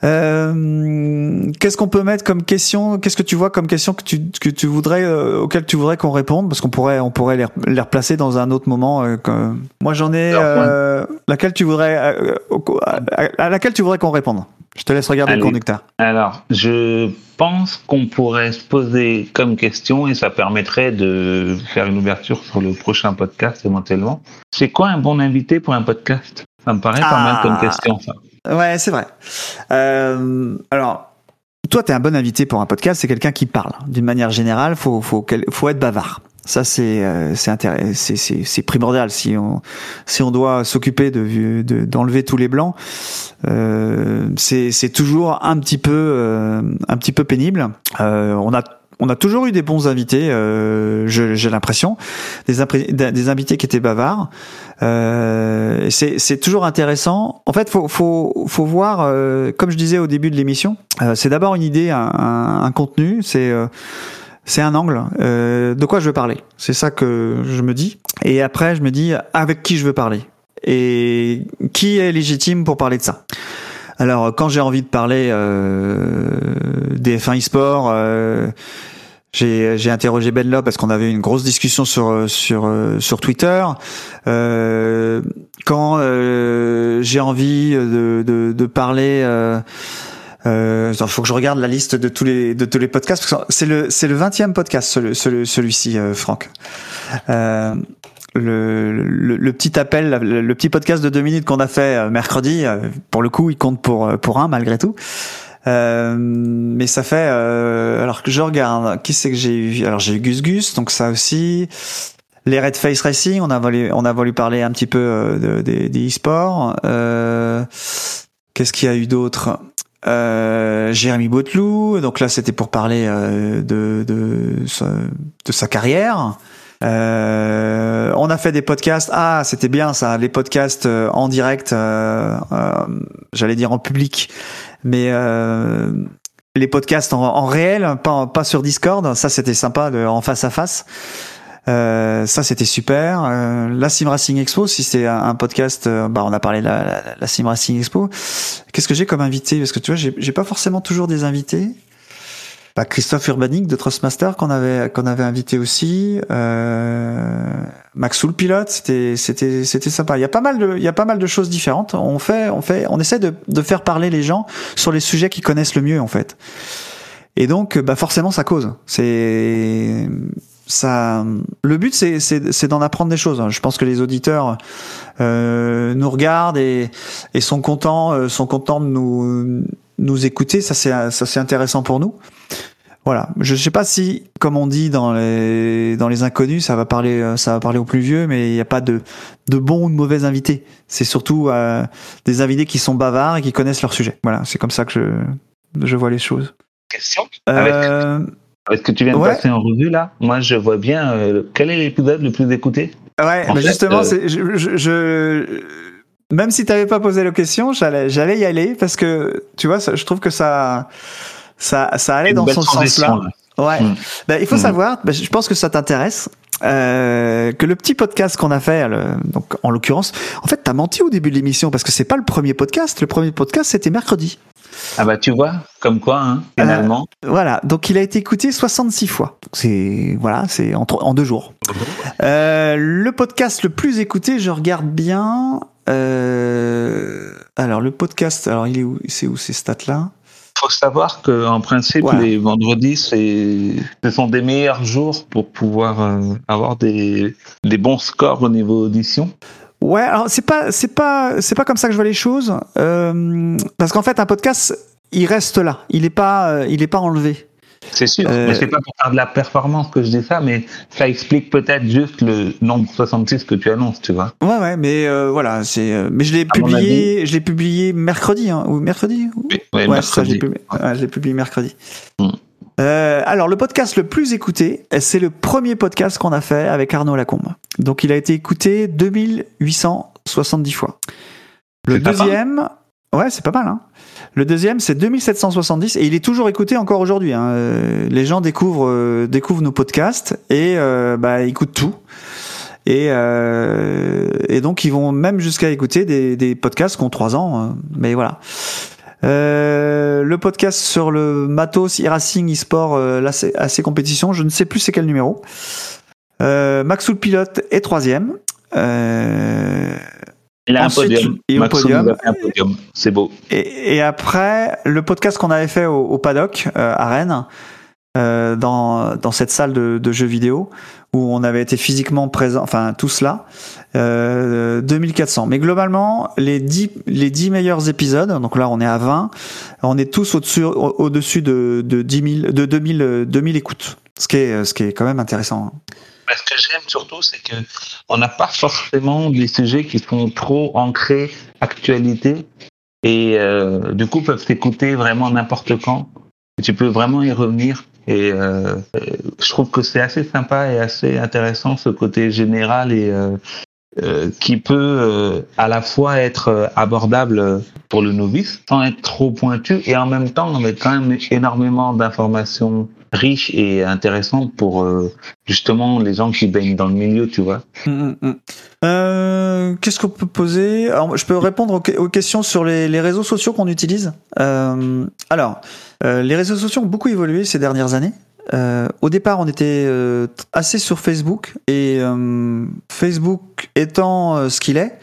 Euh, Qu'est-ce qu'on peut mettre comme question? Qu'est-ce que tu vois comme question que tu, que tu voudrais euh, auquel tu voudrais qu'on réponde? Parce qu'on pourrait on pourrait les, les replacer dans un autre moment. euh, que- Moi j'en ai euh, laquelle tu voudrais à laquelle tu voudrais qu'on réponde? Je te laisse regarder le conducteur. Alors, je pense qu'on pourrait se poser comme question et ça permettrait de faire une ouverture sur le prochain podcast éventuellement. C'est quoi un bon invité pour un podcast? Ça me paraît pas Ah. mal comme question, ça. Ouais, c'est vrai. Euh, alors, toi, tu es un bon invité pour un podcast. C'est quelqu'un qui parle. D'une manière générale, faut faut faut être bavard. Ça, c'est euh, c'est c'est primordial. Si on si on doit s'occuper de de- d'enlever tous les blancs, euh, c'est toujours un petit peu euh, un petit peu pénible. Euh, on a on a toujours eu des bons invités, euh, j'ai l'impression, des, des invités qui étaient bavards. Euh, c'est toujours intéressant. En fait, faut faut faut voir, euh, comme je disais au début de l'émission, euh, c'est d'abord une idée, un, un, un contenu, c'est euh, c'est un angle. Euh, de quoi je veux parler? C'est ça que je me dis. Et après, je me dis avec qui je veux parler? Et qui est légitime pour parler de ça? Alors, quand j'ai envie de parler euh, des F1 e-sport, euh, j'ai interrogé Ben Lop parce qu'on avait une grosse discussion sur sur sur Twitter. Quand j'ai envie de, de parler, euh, faut que je regarde la liste de tous les de tous les podcasts c'est le c'est le 20e podcast celui, celui- celui-ci euh, Franck. Euh, le, le, le petit appel, le, petit podcast de deux minutes qu'on a fait euh, mercredi, euh, pour le coup, il compte pour pour un malgré tout. Euh, mais ça fait alors que je regarde qui c'est que j'ai eu? Alors j'ai eu Gus Gus donc ça aussi les Red Face Racing on a voulu on a voulu parler un petit peu de- des des e-sports qu'est-ce qu'il y a eu d'autre? Euh, Jérémy Botelou donc là c'était pour parler euh, de de sa, carrière euh, on a fait des podcasts. Ah, c'était bien ça, les podcasts euh, en direct. J'allais dire en public, mais les podcasts en, réel, pas, pas sur Discord. Ça, c'était sympa, en face à face. Euh, ça, c'était super. Euh, la Sim Racing Expo, si c'est un, podcast, euh, bah, on a parlé de la, la, Sim Racing Expo. Qu'est-ce que j'ai comme invité? Parce que tu vois, j'ai pas forcément toujours des invités. Bah, Christophe Urbanic de Trustmaster qu'on avait qu'on avait invité aussi. Euh, Max Soul Pilote, c'était c'était c'était sympa. Il y a pas mal de il y a pas mal de choses différentes. On fait on fait on essaie de de faire parler les gens sur les sujets qu'ils connaissent le mieux en fait. Et donc bah forcément ça cause. C'est ça le but c'est d'en apprendre des choses. Je pense que les auditeurs euh, nous regardent et et sont contents euh, sont contents de nous nous écouter. Ça c'est ça c'est intéressant pour nous. Voilà. Je sais pas si, comme on dit dans les dans les inconnus, ça va parler euh, ça va parler aux plus vieux, mais il n'y a pas de de bons ou de mauvais invités. C'est surtout euh, des invités qui sont bavards et qui connaissent leur sujet. Voilà. C'est comme ça que je je vois les choses. Question? Avec, Euh, avec ce que tu viens de ouais. passer en revue là, moi je vois bien euh, quel est l'épisode le plus écouté ouais. mais fait, justement, euh, c'est je, je, je- même si t'avais pas posé la question, j'allais j'allais y aller parce que tu vois, ça- je trouve que ça ça ça allait dans son sens là. là. Ouais. Mm. Ben, il faut Mm. savoir, ben, je pense que ça t'intéresse, euh, que le petit podcast qu'on a fait, le- donc en l'occurrence, en fait, t'as menti au début de l'émission parce que c'est pas le premier podcast. Le premier podcast, c'était mercredi. Ah bah tu vois, comme quoi, hein, finalement. Voilà. Donc, il a été écouté 66 fois. C'est voilà, c'est en, en deux jours. Euh, le podcast le plus écouté, je regarde bien. Euh, alors, le podcast, alors il est où C'est où ces stats là faut savoir que en principe, Voilà. les vendredis, c'est, ce sont des meilleurs jours pour pouvoir euh, avoir des, des bons scores au niveau audition. Ouais, alors c'est pas c'est pas c'est pas comme ça que je vois les choses euh, parce qu'en fait un podcast il reste là, il est pas euh, il est pas enlevé. C'est sûr. Euh, Mais c'est pas pour faire de la performance que je dis ça, mais ça explique peut-être juste le nombre 66 que tu annonces, tu vois. Ouais ouais, mais euh, voilà, c'est euh, mais je l'ai publié je l'ai publié mercredi hein, ou mercredi ou- Oui, Ouais, ça, je l'ai mercredi. publié, ouais, je l'ai publié mercredi. Mm. Euh, alors, le podcast le plus écouté, c'est le premier podcast qu'on a fait avec Arnaud Lacombe. Donc, il a été écouté 2870 fois. Le deuxième, ouais, c'est pas mal. Hein. Le deuxième, c'est 2770 et il est toujours écouté encore aujourd'hui. Hein. Euh, Les gens découvrent, euh, découvrent nos podcasts et euh, bah, écoutent tout. Et, euh, et donc, ils vont même jusqu'à écouter des, des podcasts qui ont trois ans. euh, mais voilà. Euh, le podcast sur le matos e-racing e-sport, euh, c'est assez compétition, je ne sais plus c'est quel numéro. Euh, Maxou le pilote est troisième. Euh, Il a Ensuite, un podium. et au podium. a un podium. C'est beau. et, et après, le podcast qu'on avait fait au, au paddock euh, à Rennes, euh, dans, dans cette salle de, de jeux vidéo, où on avait été physiquement présent, enfin tous là, euh, 2400. Mais globalement, les 10, les 10 meilleurs épisodes, donc là on est à 20, on est tous au-dessus, au- de, de 10 000, de 2000, euh, 2000 écoutes. Ce qui est, ce qui est quand même intéressant. Mais ce que j'aime surtout, c'est que on n'a pas forcément des sujets qui sont trop ancrés actualité et euh, du coup peuvent s'écouter vraiment n'importe quand. Tu peux vraiment y revenir. Et euh, euh, je trouve que c'est assez sympa et assez intéressant ce côté général et euh, euh, qui peut euh, à la fois être euh, abordable pour le novice sans être trop pointu et en même temps avec quand même énormément d'informations riches et intéressantes pour justement les gens qui baignent dans le milieu, tu vois. Mm, mm. Euh, Qu'est-ce qu'on peut poser? Je peux répondre aux, que- aux questions sur les, réseaux sociaux qu'on utilise. Alors, les réseaux sociaux ont beaucoup évolué ces dernières années. Euh, au départ, on était euh, assez sur Facebook et euh, Facebook étant ce qu'il est,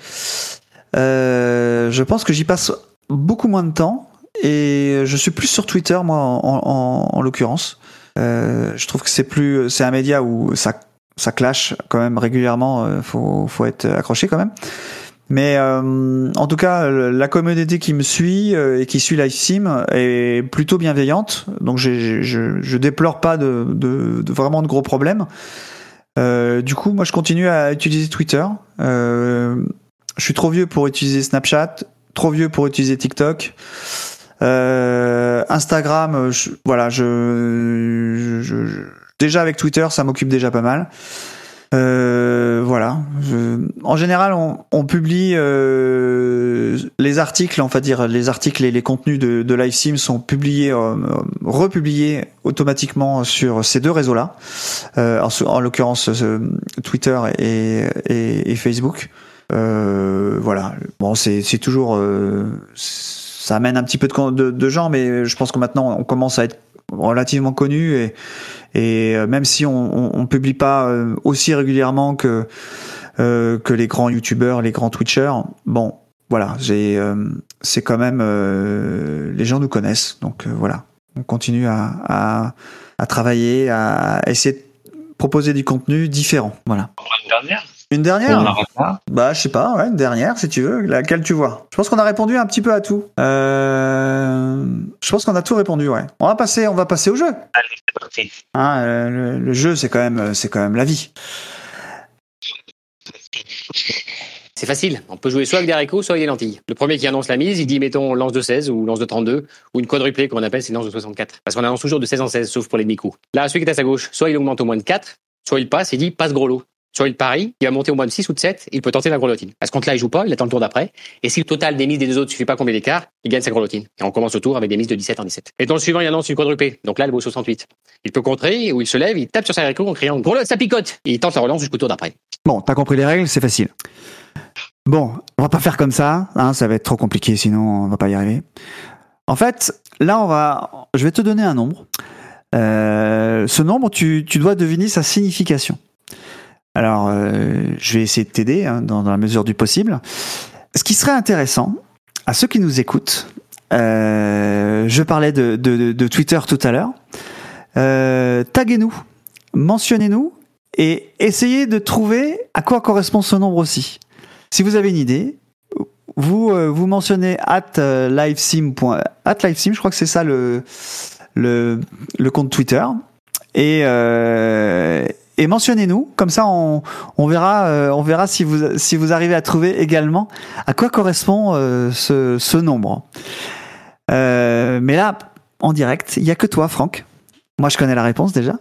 je pense que j'y passe beaucoup moins de temps et je suis plus sur Twitter moi en, en- en l'occurrence. Je trouve que c'est plus, c'est un média où ça ça clash quand même régulièrement. faut faut être accroché quand même. Mais euh, en tout cas, la communauté qui me suit euh, et qui suit LiveSim est plutôt bienveillante. Donc je, je déplore pas de, de, de vraiment de gros problèmes. Euh, du coup, moi je continue à utiliser Twitter. Euh, je suis trop vieux pour utiliser Snapchat, trop vieux pour utiliser TikTok. Euh, Instagram, je- voilà, je- je- déjà avec Twitter, ça m'occupe déjà pas mal. Euh, voilà. En général, on, on publie euh, les articles, on va dire les articles et les contenus de, de LiveSim sont publiés, euh, republiés automatiquement sur ces deux réseaux-là, euh, en, en l'occurrence Twitter et, et, et Facebook. Voilà. Bon, c'est toujours, ça amène un petit peu de, de, de gens, mais je pense que maintenant on commence à être relativement connu et, et euh, même si on, on, on publie pas euh, aussi régulièrement que euh, que les grands youtubeurs, les grands twitchers, bon, voilà, j'ai euh, c'est quand même euh, les gens nous connaissent, donc voilà, on continue à, à à travailler, à essayer de proposer du contenu différent, voilà. Une dernière? Une dernière? Bah, je sais pas, ouais, une dernière, si tu veux. Laquelle tu vois? Je pense qu'on a répondu un petit peu à tout. Euh... Je pense qu'on a tout répondu, ouais. On va passer, on va passer au jeu. Allez, c'est parti. Hein, euh, le, le jeu, c'est quand même, c'est quand même la vie. C'est facile. On peut jouer soit avec des haricots, soit avec des lentilles. Le premier qui annonce la mise, il dit mettons lance de 16 ou lance de 32 ou une quadruplée comme on appelle, c'est une lance de 64. Parce qu'on annonce toujours de 16 en 16, sauf pour les demi-coups. Là, celui qui est à sa gauche, soit il augmente au moins de 4, soit il passe et dit passe gros lot. Soit il parie, il va monter au moins de 6 ou de 7, il peut tenter la grelottine. À ce compte-là, il joue pas, il attend le tour d'après. Et si le total des mises des deux autres suffit pas combien d'écart, il gagne sa grelottine. Et on commence le tour avec des mises de 17 en 17. Et dans le suivant, il annonce une quadruplée. Donc là, elle vaut 68. Il peut contrer, ou il se lève, il tape sur sa haricot en criant grelotte, ça picote. Et il tente la relance jusqu'au tour d'après. Bon, t'as compris les règles, c'est facile. Bon, on va pas faire comme ça, hein, ça va être trop compliqué, sinon on va pas y arriver. En fait, là, on va, je vais te donner un nombre. Euh, ce nombre, tu, tu dois deviner sa signification. Alors, euh, je vais essayer de t'aider hein, dans, la mesure du possible. Ce qui serait intéressant, à ceux qui nous écoutent, euh, je parlais de, Twitter tout à l'heure. Euh, taguez-nous, mentionnez-nous et essayez de trouver à quoi correspond ce nombre aussi. Si vous avez une idée, vous euh, vous mentionnez at livesim. at livesim, je crois que c'est ça le, le compte Twitter et et mentionnez-nous comme ça on, verra euh, on verra si vous si vous arrivez à trouver également à quoi correspond euh, ce, nombre. Euh, mais là en direct, il y a que toi Franck. Moi je connais la réponse déjà.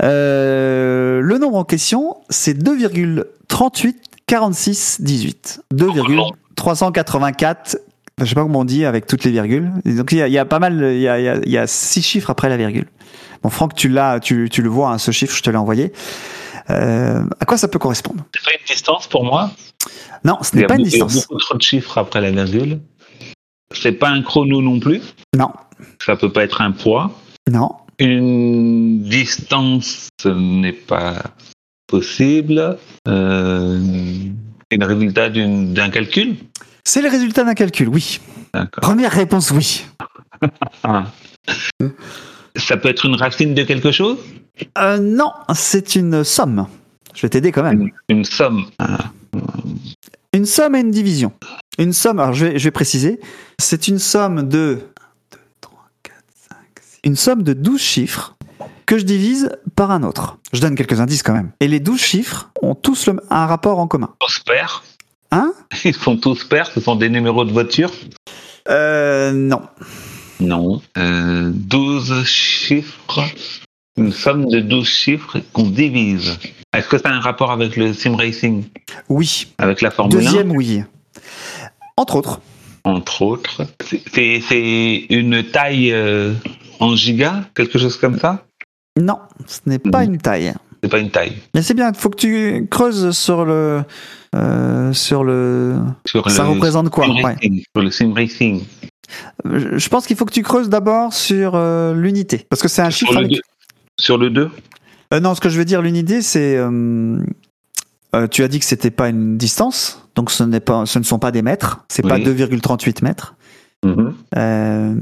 Le nombre en question, c'est 2,38 46 18. 2,384. Je sais pas comment on dit avec toutes les virgules. Donc il y a, pas mal, il y a six chiffres après la virgule. Bon, Franck, tu l'as, tu, tu le vois, hein, ce chiffre, je te l'ai envoyé. Euh, à quoi ça peut correspondre? C'est pas une distance pour moi? Non, ce n'est a pas une beaucoup- il y a distance. beaucoup trop de chiffres après la virgule. C'est pas un chrono non plus? Non, Ça peut pas être un poids? non, Une distance, ce n'est pas possible. Euh, c'est le résultat d'un calcul? c'est le résultat d'un calcul, oui. Première réponse, oui. (laughs) (laughs) Ça peut être une racine de quelque chose? Euh, non, c'est une somme. Je vais t'aider quand même. une, une somme. Ah. Une somme et une division. Une somme, alors je vais, je vais préciser, c'est une somme de 2, 3, 4, 5, 6. Une somme de 12 chiffres que je divise par un autre. Je donne quelques indices quand même. Et les 12 chiffres ont tous le- un rapport en commun. Tous pairs. Hein? Ils sont tous pairs? Ce sont des numéros de voiture? Euh, non. Non. Euh, 12 chiffres. Une somme de 12 chiffres qu'on divise. Est-ce que ça a un rapport avec le sim racing? Oui. Avec la Formule Deuxième, oui. Entre autres. 1, entre autres C'est- une taille euh, en giga? Quelque chose comme ça? Non, ce n'est pas une taille. C'est pas une taille. Mais c'est bien, il faut que tu creuses sur le... euh, sur le... Sur Ça le représente quoi? ouais. Sur le sim racing. Je pense qu'il faut que tu creuses d'abord sur euh, l'unité. Parce que c'est un Sur chiffre le, avec... Sur le 2 Euh, non, ce que je veux dire, l'unité, c'est. euh, tu as dit que c'était pas une distance, donc ce n'est pas, ce ne sont pas des mètres. C'est pas Oui. 2,38 mètres. Euh,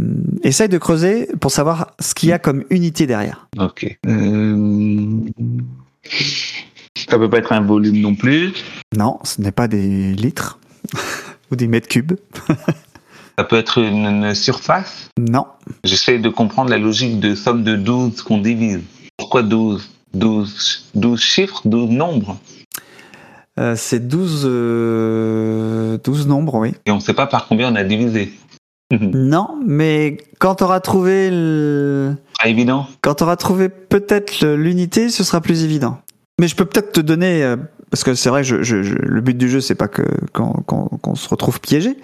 essaye de creuser pour savoir ce qu'il y a comme unité derrière. Ok. Ça peut pas être un volume non plus. Non, ce n'est pas des litres (laughs) ou des mètres cubes. (laughs) Ça peut être une, une surface? Non. J'essaie de comprendre la logique de somme de 12 qu'on divise. Pourquoi 12 12, 12 chiffres, 12 nombres? Euh, c'est 12, euh, 12 nombres, oui. Et on ne sait pas par combien on a divisé. (laughs) Non, mais quand tu auras trouvé, le... Pas évident. quand tu auras trouvé peut-être l'unité, ce sera plus évident. Mais je peux peut-être te donner, euh, parce que c'est vrai, je, je- je- le but du jeu, c'est pas que qu'on qu'on se retrouve piégé,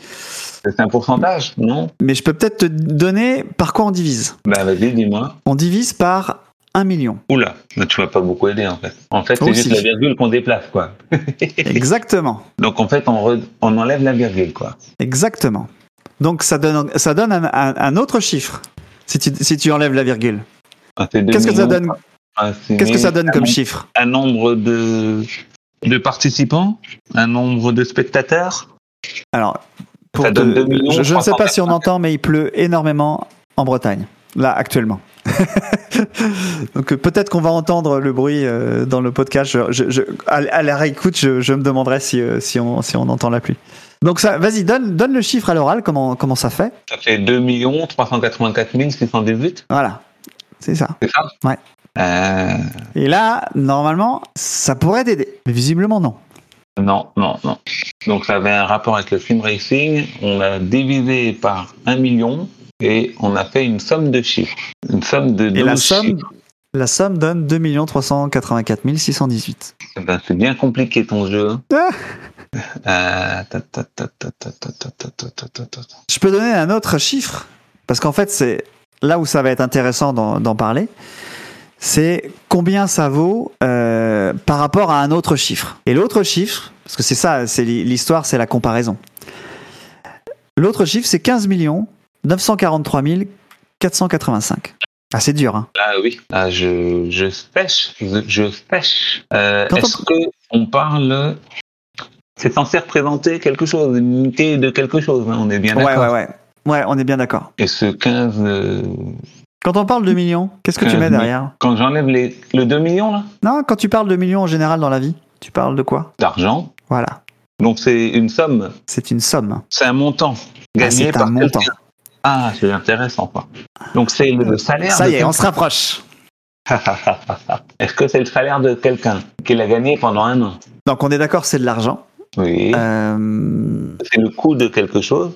C'est un pourcentage, non? Mais je peux peut-être te donner par quoi on divise. Bah vas-y, dis-moi. On divise par 1 million. Oula, tu vas pas beaucoup aider en fait. En fait, c'est juste la virgule qu'on déplace, quoi. (laughs) Exactement. Donc en fait, on, re- on enlève la virgule, quoi. Exactement. Donc ça donne, ça donne un, un- un autre chiffre si tu, si tu enlèves la virgule. Ah, Qu'est-ce que ça donne? Ah, Qu'est-ce que ça donne comme nombre- chiffre? Un nombre de, de participants? Un nombre de spectateurs? Alors, pour Ça donne te- 2 millions, je, je ne sais pas si on 384. entend, mais il pleut énormément en Bretagne, là actuellement. (laughs) Donc euh, peut-être qu'on va entendre le bruit euh, dans le podcast. Je, je- à, la réécoute, je, me demanderai si, euh, si, on, si on entend la pluie. Donc ça, vas-y, donne, donne le chiffre à l'oral, comment, comment ça fait Ça fait 2 384 618, Voilà, c'est ça. c'est ça? Ouais. Euh, Et là, normalement, ça pourrait t'aider, mais visiblement non. Non, non, non. Donc ça avait un rapport avec le film racing. On l'a divisé par un million et on a fait une somme de chiffres. Une somme de 12 et la somme. La somme donne 2 384 618. Ben, c'est bien compliqué ton jeu. Je peux donner un autre chiffre parce qu'en fait c'est là où ça va être intéressant d'en parler. C'est combien ça vaut euh, par rapport à un autre chiffre. Et l'autre chiffre, parce que c'est ça, c'est l'histoire, c'est la comparaison. L'autre chiffre, c'est 15 943 485. Ah, c'est dur, hein Ah oui, ah, je, je sèche, je, je sèche. Euh, Est-ce que on parle C'est censé représenter quelque chose, une unité de quelque chose, hein, on est bien Ouais, d'accord. ouais, ouais. Ouais, on est bien d'accord. Et ce 15, euh, Quand on parle de millions, qu'est-ce que tu 15 mets 000. derrière quand j'enlève les, le 2 millions là, Non, quand tu parles de millions en général dans la vie, tu parles de quoi? D'argent, Voilà, donc c'est une somme, c'est une somme. c'est un montant Ah, gagné c'est un par montant. quelqu'un. Ah, c'est intéressant quoi. Donc c'est le salaire. Ça y est, on se rapproche. (laughs) Est-ce que c'est le salaire de quelqu'un qu'il a gagné pendant un an? Donc on est d'accord, c'est de l'argent. Oui. Euh, C'est le coût de quelque chose.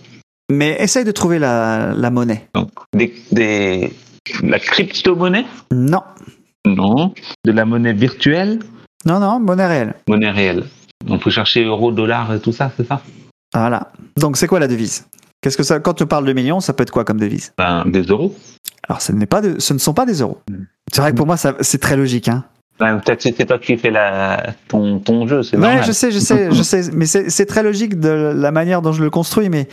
mais essaye de trouver la, la monnaie. Donc des, des la crypto-monnaie? Non, Non. De la monnaie virtuelle? Non, non, monnaie réelle. Monnaie réelle. On peut chercher euro, dollar et tout ça, c'est ça? Voilà. Donc c'est quoi la devise? Qu'est-ce que ça Quand tu parles de millions, ça peut être quoi comme devise? Ben, Des euros. Alors ce n'est pas, de, ce ne sont pas des euros. C'est vrai que pour moi, ça- c'est très logique. Hein. Ben, Peut-être que c'est toi qui fais la, ton, ton jeu, c'est Ouais, normal. je sais, je sais, je (laughs) sais, mais c'est c'est très logique de la manière dont je le construis, mais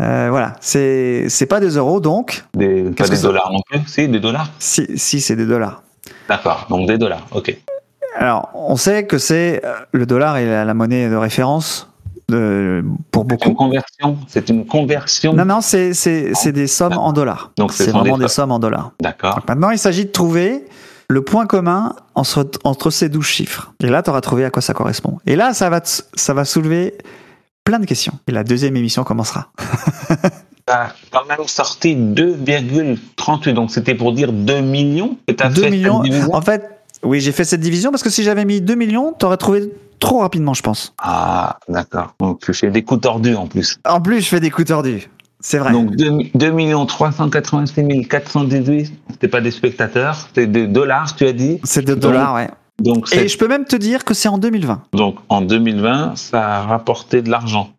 euh, voilà, c'est c'est pas des euros, donc Des, pas des dollars non plus? Si, des dollars? Si, si c'est des dollars. D'accord, donc des dollars, ok. Alors, on sait que c'est euh, le dollar est la, la monnaie de référence de, pour C'est une beaucoup. conversion C'est une conversion Non, non, c'est c'est c'est des sommes en dollars. Donc, ce c'est vraiment des des sommes en dollars. D'accord. Maintenant, il s'agit de trouver le point commun entre, entre ces 12 chiffres. Et là, tu auras trouvé à quoi ça correspond. Et là, ça va, ça va soulever plein de questions. Et la deuxième émission commencera. T'as quand même sorti 2,38, donc c'était pour dire 2 millions que t'as 2 fait millions. En fait, oui, j'ai fait cette division parce que si j'avais mis 2 millions, tu aurais trouvé trop rapidement, je pense. Ah, d'accord. Donc tu fais des coups tordus en plus. En plus, je fais des coups tordus. C'est vrai. Donc 2, 2 386 418, c'était pas des spectateurs, c'est des dollars, tu as dit. c'est de Donc, dollars, ouais. Donc, Et je peux même te dire que c'est en 2020. donc en 2020, ça a rapporté de l'argent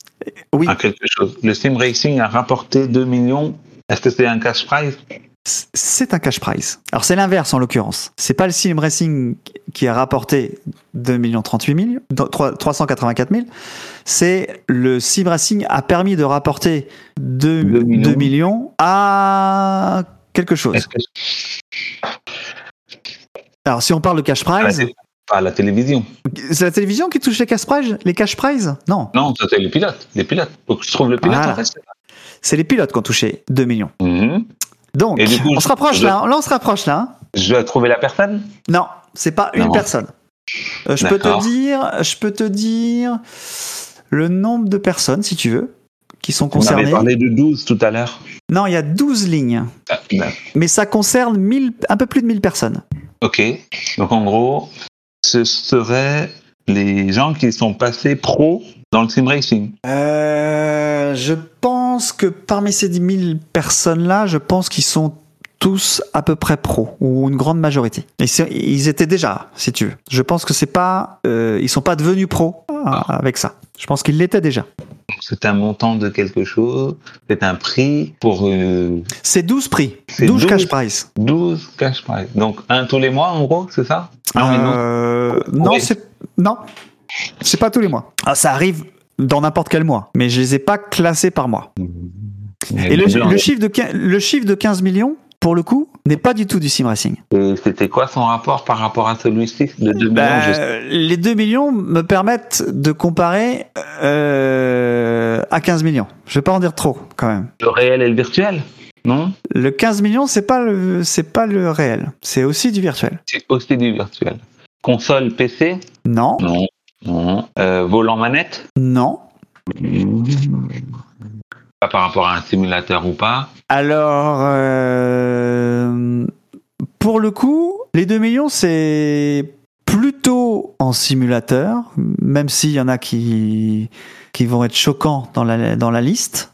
Oui, à quelque chose. Le sim racing a rapporté 2 millions. Est-ce que c'est un cash prize? C'est un cash prize. Alors c'est l'inverse en l'occurrence. C'est pas le Sim Racing qui a rapporté 2 millions 38 000, non, 3 384 000. C'est le Sim Racing a permis de rapporter 2, Deux millions. millions à quelque chose. Que Alors si on parle de cash prize, à la télévision c'est la télévision qui touche les cash prize, les cash prize? Non, Non, c'est les pilotes. Les pilotes. Que je trouve le pilote Voilà. en fait. c'est les pilotes qui ont touché 2 millions. Mhm. Donc coup, on se rapproche je- là, là on se rapproche là. Je dois trouver la personne? Non, c'est pas une personne. Euh, je peux te dire, je peux te dire le nombre de personnes, si tu veux, qui sont On avait concernées. parlé de 12 tout à l'heure. Non, il y a 12 lignes, Ah, ben, mais ça concerne 1000, un peu plus de 1000 personnes. Ok. Donc en gros, ce seraient les gens qui sont passés pro dans le sim racing. Euh, je pense que parmi ces 10 000 personnes-là, je pense qu'ils sont tous à peu près pros, ou une grande majorité. Et ils étaient déjà, si tu veux. Je pense que c'est pas, euh, ils sont pas devenus pros euh, avec ça. Je pense qu'ils l'étaient déjà. C'est un montant de quelque chose. C'est un prix pour euh, C'est 12 prix, C'est 12 cash 12. prize. 12 cash prize. Donc un tous les mois en gros, c'est ça? Non, mais non. Euh, non, Oui. c'est non, c'est pas tous les mois. Ah, ça arrive dans n'importe quel mois, mais je les ai pas classés par mois. Et le, le chiffre de le chiffre de 15 millions, pour le coup, n'est pas du tout du sim racing. Et c'était quoi son rapport par rapport à celui-ci de 2 Bah, millions je- les 2 millions me permettent de comparer euh, à 15 millions. Je vais pas en dire trop quand même. Le réel et le virtuel? Non? Le 15 millions, c'est pas le c'est pas le réel, c'est aussi du virtuel. C'est aussi du virtuel. Console PC Non, Non. Non. Euh, volant manette? Non. Pas par rapport à un simulateur ou pas. Alors, euh, pour le coup, les 2 millions, c'est plutôt en simulateur, même s'il y en a qui, qui vont être choquants dans la, dans la liste.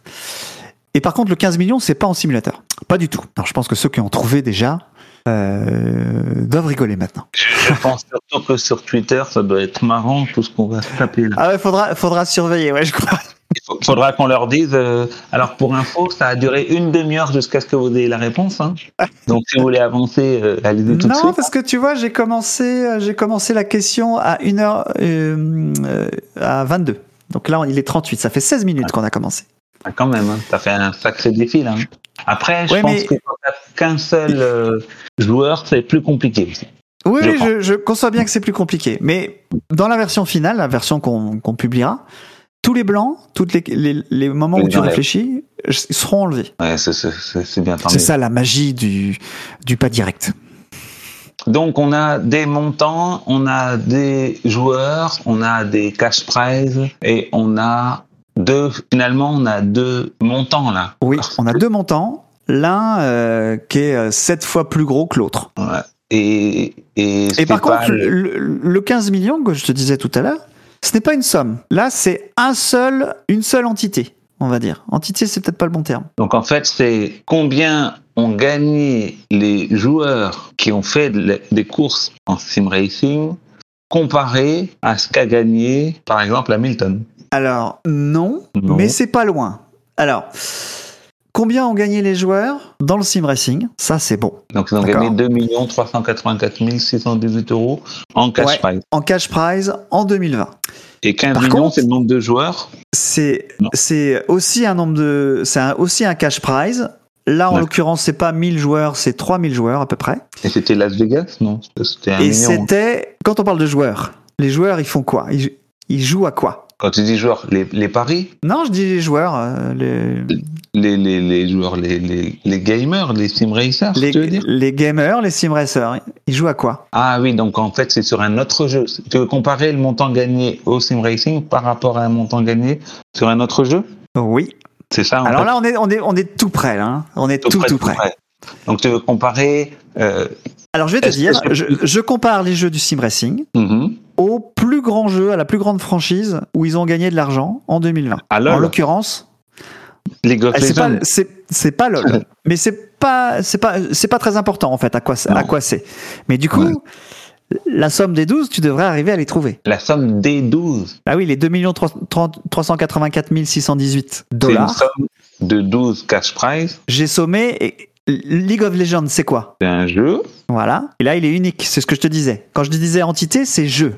Et par contre, le 15 millions, c'est pas en simulateur. Pas du tout. Alors, je pense que ceux qui ont trouvé déjà euh, doivent rigoler maintenant. Je pense surtout que sur Twitter, ça doit être marrant tout ce qu'on va se taper là. Ah ouais, faudra, faudra surveiller, ouais, je crois. Il faudra qu'on leur dise. euh, alors pour info, ça a duré une demi-heure jusqu'à ce que vous ayez la réponse. hein. (laughs) Donc si vous voulez avancer, euh, allez-y tout de Non, suite. parce que tu vois, j'ai commencé, euh, j'ai commencé la question à 1h, euh, euh, à 22. Donc là, il est 38. Ça fait 16 minutes qu'on a commencé. Ah, quand même, hein, ça fait un sacré défi là. hein. Après, je Ouais, pense mais- que quand qu'un seul joueur, c'est plus compliqué aussi. Oui, Je conçois bien que c'est plus compliqué. Mais dans la version finale, la version qu'on qu'on publiera, tous les blancs, tous les, les, les moments où tu réfléchis, seront enlevés. Ouais, c'est- bien. ça la magie du, du pas direct. Donc on a des montants, on a des joueurs, on a des cash prizes et on a deux. Finalement, on a deux montants là. Oui, on a deux montants. L'un euh, qui est euh, sept fois plus gros que l'autre. Ouais. Et et, Et par contre, le- le, le 15 millions que je te disais tout à l'heure, ce n'est pas une somme. Là, c'est un seul, une seule entité, on va dire. Entité, c'est peut-être pas le bon terme. donc en fait c'est combien ont gagné les joueurs qui ont fait des courses en sim racing comparé à ce qu'a gagné par exemple Hamilton? Alors, non, Non. mais c'est pas loin. Alors, combien ont gagné les joueurs dans le sim racing? Ça, c'est bon. Donc ils ont gagné 2 384 618 euros en cash Ouais. prize. En cash prize en 2020. Et 15 Par millions, c'est le nombre de joueurs? C'est aussi un nombre de c'est aussi un cash prize. Là, en l'occurrence, c'est pas 1000 joueurs, c'est 3000 joueurs à peu près. Et c'était Las Vegas, non C'était Et c'était quand on parle de joueurs, les joueurs, ils font quoi? Ils, ils jouent à quoi? Quand tu dis joueurs, les, les paris, Non, je dis les joueurs, euh, les, les, les, les joueurs, les, les, les gamers, les sim racers, les, tu veux dire les gamers, les sim racers, ils jouent à quoi? Ah oui, donc en fait, c'est sur un autre jeu. Tu veux comparer le montant gagné au sim racing par rapport à un montant gagné sur un autre jeu? Oui. C'est ça en Alors fait là, on est, on est, on est tout près, là. hein. On est tout, tout, près. Donc tu veux comparer. Euh, Alors je vais te dire, est-ce que- je, je compare les jeux du sim racing mhm. Au plus grand jeu, à la plus grande franchise où ils ont gagné de l'argent en 2020. Alors, En l'occurrence, Eh, c'est pas, pas LOL, mais c'est pas, c'est pas, c'est pas très important en fait à quoi, c'est- à quoi c'est. Mais du coup, Ouais. la somme des 12, tu devrais arriver à les trouver. La somme des 12. Ah oui, les 2 384 618 C'est une dollars. somme de 12 cash prize. J'ai sommé et League of Legends, c'est quoi? C'est un jeu. Voilà. Et là, il est unique. C'est ce que je te disais. Quand je te disais entité, c'est jeu.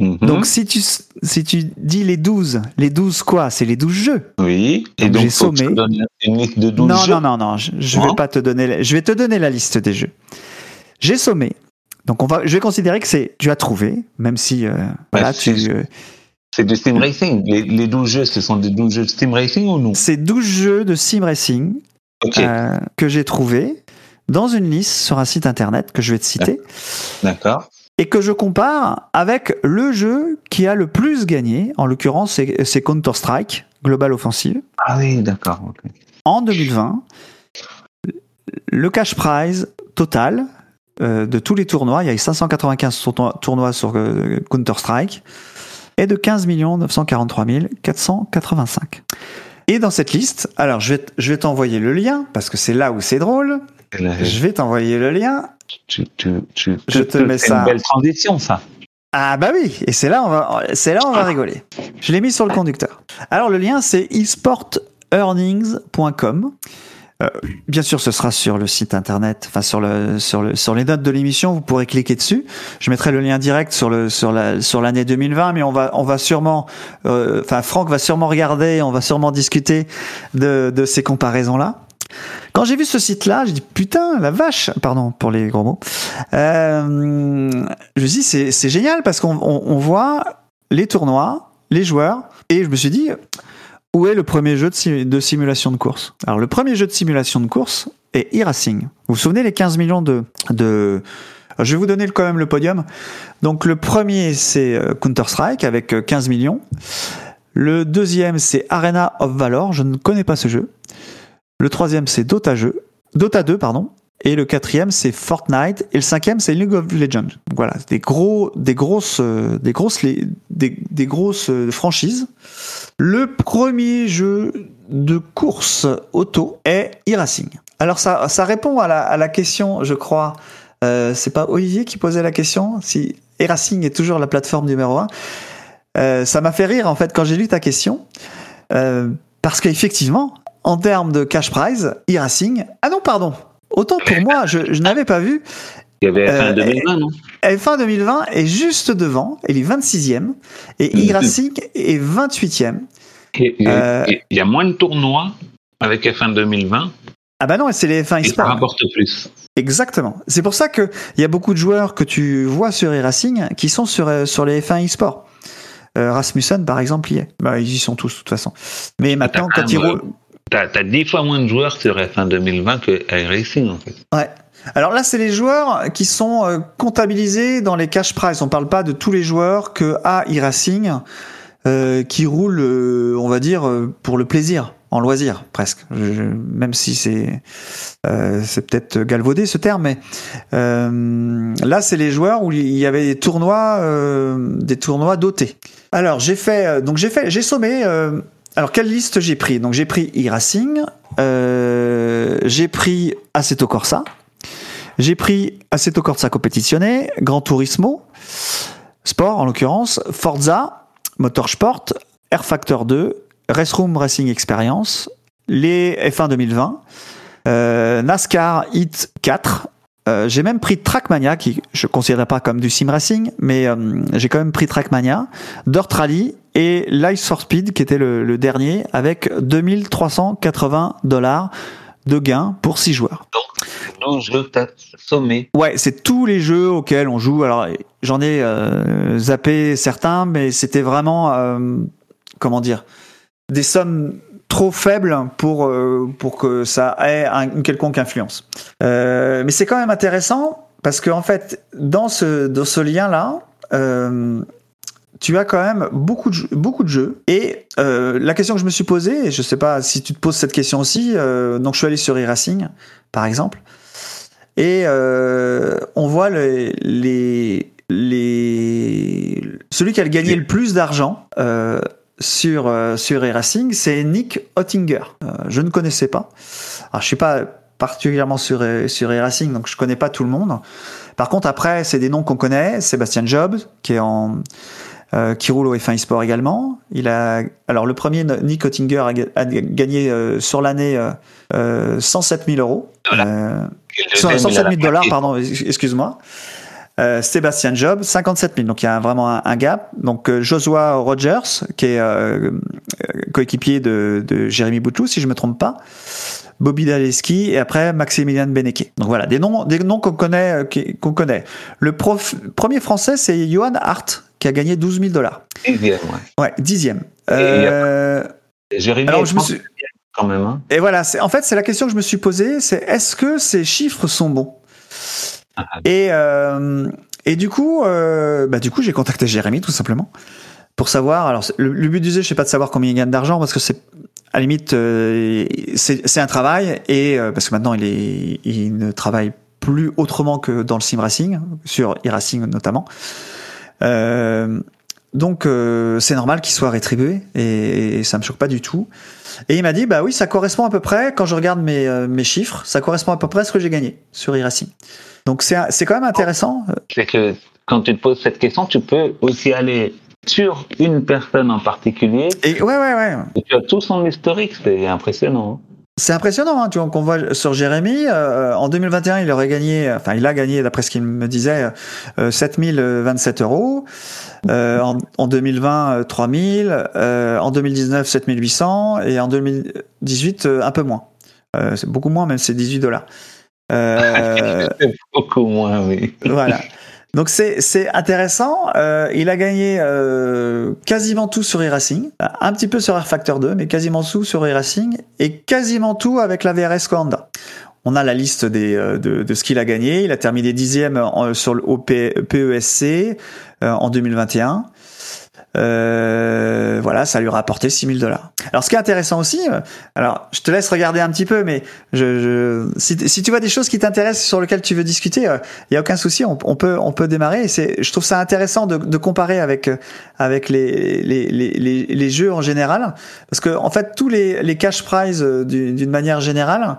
Mhm. Donc si tu, si tu dis les 12, les 12 quoi? C'est les 12 jeux. oui. Et donc j'ai faut que je sommé. donne une liste de 12 Non, jeux. non, non, non, je, je vais Hein pas te donner, la- je vais te donner la liste des jeux. J'ai sommé. Donc on va, je vais considérer que c'est, tu as trouvé, même si, euh, voilà, c'est- tu, euh, C'est du Steam Racing. Les, les 12 jeux, ce sont des 12 jeux de Steam Racing ou non? C'est 12 jeux de sim racing Euh, que j'ai trouvé dans une liste sur un site internet que je vais te citer d'accord. et que je compare avec le jeu qui a le plus gagné. En l'occurrence, c'est, c'est Counter Strike Global Offensive. Ah oui, d'accord. ok. en 2020, le cash prize total euh, de tous les tournois, il y a eu 595 tournois- tournois sur euh, Counter-Strike, est de 15 943 485. Et dans cette liste, alors je vais, je vais t'envoyer le lien, parce que c'est là où c'est drôle, je vais t'envoyer le lien. tu, tu, tu, Je te mets c'est ça. une belle transition, ça. Ah bah oui, et c'est là on va, c'est là on va rigoler. Je l'ai mis sur le conducteur. Alors le lien c'est esportearnings.com. Euh, bien sûr, ce sera sur le site internet, enfin sur le sur le sur les notes de l'émission, vous pourrez cliquer dessus. Je mettrai le lien direct sur l'année 2020, mais on va on va sûrement, euh, enfin Franck va sûrement regarder, on va sûrement discuter de ces comparaisons là. Quand j'ai vu ce site-là, j'ai dit putain la vache, pardon pour les gros mots. Euh, je me suis dit c'est génial parce qu'on on, on voit les tournois, les joueurs, et je me suis dit où est le premier jeu de, sim- de simulation de course? Alors le premier jeu de simulation de course est e-racing. Vous vous souvenez les 15 millions de de je vais vous donner quand même le podium. Donc le premier c'est euh, Counter Strike avec euh, 15 millions. Le deuxième c'est Arena of Valor. Je ne connais pas ce jeu. Le troisième, c'est Dota. Dota 2, pardon. Et le quatrième, c'est Fortnite. Et le cinquième, c'est League of Legends. Donc voilà, des gros, des grosses, euh, des grosses, des, grosses euh, franchises. Le premier jeu de course auto est e-racing. Alors ça, répond à la, question, je crois. Euh, c'est pas Olivier qui posait la question? Si e-racing est toujours la plateforme numéro un. Euh, ça m'a fait rire en fait quand j'ai lu ta question, euh, parce qu'effectivement, en termes de cash prize, e-racing. Ah non, pardon. Autant pour moi, je n'avais pas vu. Il y avait Euh, fin 2020, non? F1 2020 est juste devant, il est 26e, et Mhm. e-racing est 28e. Il y, a, euh, il y a moins de tournois avec F1 2020 Ah bah non, c'est les F1 et ça rapporte plus. Exactement. C'est pour ça qu'il y a beaucoup de joueurs que tu vois sur e-racing qui sont sur, euh, sur les F1 eSport. Euh, Rasmussen, par exemple, y est. Bah, ils y sont tous, de toute façon. Mais maintenant, quand ils roulent. T'as as 10 fois moins de joueurs sur F1 2020 que iRacing, en fait. Ouais. Alors là, c'est les joueurs qui sont euh, comptabilisés dans les cash prize. On parle pas de tous les joueurs que a e-racing euh, qui roulent, euh, on va dire, euh, pour le plaisir, en loisir presque. Même si c'est c'est peut-être galvaudé ce terme, mais là, c'est les joueurs où il y avait des tournois, des tournois dotés. Alors j'ai fait, donc j'ai fait, j'ai sommé. alors quelle liste j'ai pris? Donc j'ai pris e-racing, j'ai pris Assetto Corsa. J'ai pris Assetto Corsa Competizione, Gran Turismo, Sport en l'occurrence, Forza, Motorsport, Air Factor 2, Restroom Racing Experience, les F1 2020, euh, NASCAR Hit 4. Euh, j'ai même pris Trackmania, qui je ne considère pas comme du sim racing, mais euh, j'ai quand même pris Trackmania, Dirt Rally et Life for Speed, qui était le, dernier, avec 2380 dollars de gains pour 6 joueurs. Je t'as sommé. Ouais, c'est tous les jeux auxquels on joue. Alors, j'en ai euh, zappé certains, mais c'était vraiment, euh, comment dire, des sommes trop faibles pour euh, pour que ça ait un- une quelconque influence. Mais c'est quand même intéressant parce que en fait, dans ce dans ce lien là. Euh, tu as quand même beaucoup de, jeux- beaucoup de jeux. Et la question que je me suis posée, et je sais pas si tu te poses cette question aussi, donc je suis allé sur e-racing, par exemple, et euh, on voit les, les, les- celui qui a gagné le plus d'argent euh, sur euh, sur e-racing, c'est Nick Ottinger. Je ne connaissais pas. Alors je suis pas particulièrement sur sur e-racing, donc je connais pas tout le monde. Par contre, après, c'est des noms qu'on connaît. Sébastien Jobs, qui est en euh, qui roule au F1 eSport également. Il a, alors le premier, Nick Ottinger, a, ga- a gagné euh, sur l'année euh, euh, 107 000 euros. 107 deuxième, il a 000 la dollars, pardon, excuse-moi. Euh, Sébastien Job, 57 000. Donc il y a vraiment un, un gap. Donc euh, Joshua Rogers, qui est euh, coéquipier de, de Jérémy Boutlou, si je me trompe pas. Bobby Daleski et après Maximilian Beneke. Donc voilà, des noms, des noms qu'on connaît, qu'on connaît. Le prof- premier français, c'est Johan Hart, qui a gagné 12 000 dollars. Dixième, ouais. Ouais, dixième. Et Jérémy alors je me suis, quand même. Hein. et voilà, en fait c'est la question que je me suis posée, c'est est-ce que ces chiffres sont bons? Ah. Et euh, et du coup, euh, bah du coup j'ai contacté Jérémy tout simplement pour savoir. Alors le, le but du jeu, je sais pas de savoir combien il gagne d'argent parce que c'est à la limite euh, c'est un travail et euh, parce que maintenant il est il ne travaille plus autrement que dans le sim racing sur e-racing notamment. Euh, donc c'est normal qu'il soit rétribué et, et ça me choque pas du tout. Et il m'a dit bah oui ça correspond à peu près quand je regarde mes, euh, mes chiffres ça correspond à peu près à ce que j'ai gagné sur e-racing. Donc c'est c'est quand même intéressant. C'est que quand tu te poses cette question, tu peux aussi aller sur une personne en particulier. Et ouais ouais ouais Et tu as tout son historique, c'est impressionnant. C'est impressionnant hein, tu vois qu'on voit sur Jérémy euh, en 2021 il aurait gagné enfin il a gagné d'après ce qu'il me disait euh, 7027 euros. Euh, en, en 2020, euh, 3000. Euh, en 2019, 7800. Et en 2018, euh, un peu moins. Euh, c'est beaucoup moins, même c'est 18 dollars. Euh, (laughs) beaucoup moins, oui. voilà. Donc c'est intéressant. Euh, il a gagné euh, quasiment tout sur e-racing, un petit peu sur Air Factor 2, mais quasiment tout sur e-racing et quasiment tout avec la VRS Coanda. On a la liste euh, de, de ce qu'il a gagné. Il a terminé dixième sur le PESC en 2021. Euh, voilà, ça lui a rapporté 6000 dollars. Alors, ce qui est intéressant aussi, euh, alors je te laisse regarder un petit peu, mais je, je, si, tu vois des choses qui t'intéressent sur lesquelles tu veux discuter, il y a aucun souci, on, peut on peut démarrer. Je trouve ça intéressant de, comparer avec euh, avec les, les, les, les, jeux en général, parce que en fait tous les, les cash prizes euh, du- d'une manière générale,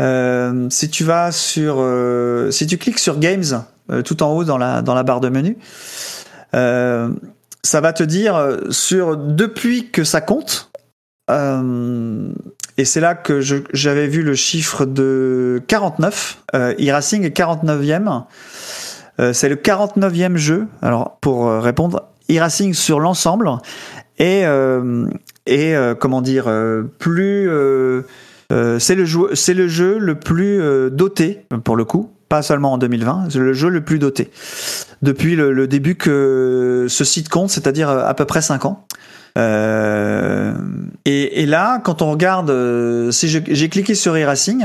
euh, si tu vas sur, euh, si tu cliques sur Games euh, tout en haut dans la dans la barre de menu. Ça va te dire euh, sur depuis que ça compte. Euh, et c'est là que j'avais vu le chiffre de 49. Euh, e-racing est 49e. Euh, c'est le 49e jeu. Alors pour répondre, e-racing sur l'ensemble et et comment dire plus c'est le le jeu le plus doté pour le coup pas seulement en 2020. C'est le jeu le plus doté depuis le, début que ce site compte, c'est-à-dire à peu près 5 ans. Euh, et, là, quand on regarde, euh, si j'ai cliqué sur e-racing,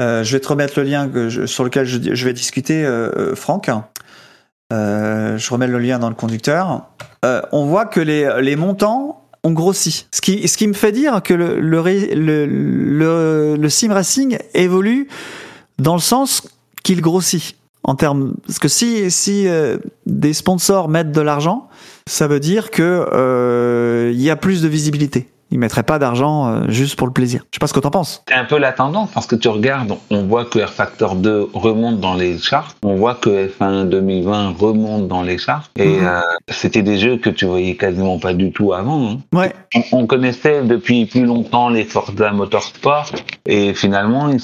euh, je vais te remettre le lien sur lequel je, vais discuter, euh, Franck. je remets le lien dans le conducteur. on voit que les, montants ont grossi. Ce qui, ce qui me fait dire que le, le, le sim racing évolue dans le sens qu'il grossit en termes parce que si si euh, des sponsors mettent de l'argent, ça veut dire que euh, il y a plus de visibilité. Ils mettraient pas d'argent euh, juste pour le plaisir. Je sais pas ce que tu en penses. C'est un peu la tendance parce que tu regardes, on voit que R Factor 2 remonte dans les charts, on voit que F1 2020 remonte dans les charts et Mhm. c'était des jeux que tu voyais quasiment pas du tout avant. hein. Ouais. On, on connaissait depuis plus longtemps les Forza Motorsport et finalement ils,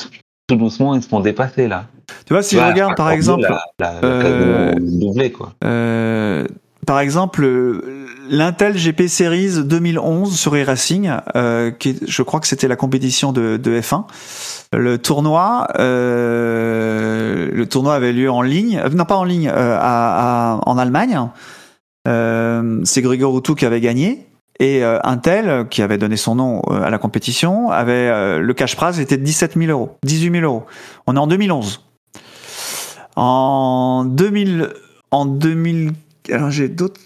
tout doucement ils se font dépasser là. Tu vois si Ouais, je regarde par Factor 2, exemple la, la, la euh, quoi. Euh, par exemple, euh, l'Intel GP Series 2011 sur e-racing, euh, qui je crois que c'était la compétition de, de F1. Le tournoi, le tournoi avait lieu en ligne, non pas en ligne, à, à- en Allemagne. C'est Grégor Routou qui avait gagné. Et Intel, qui avait donné son nom à la compétition, avait le cash prize était de 17 000 euros, 18 000 euros. On est en 2011. En 2000, en 2000, alors j'ai d'autres.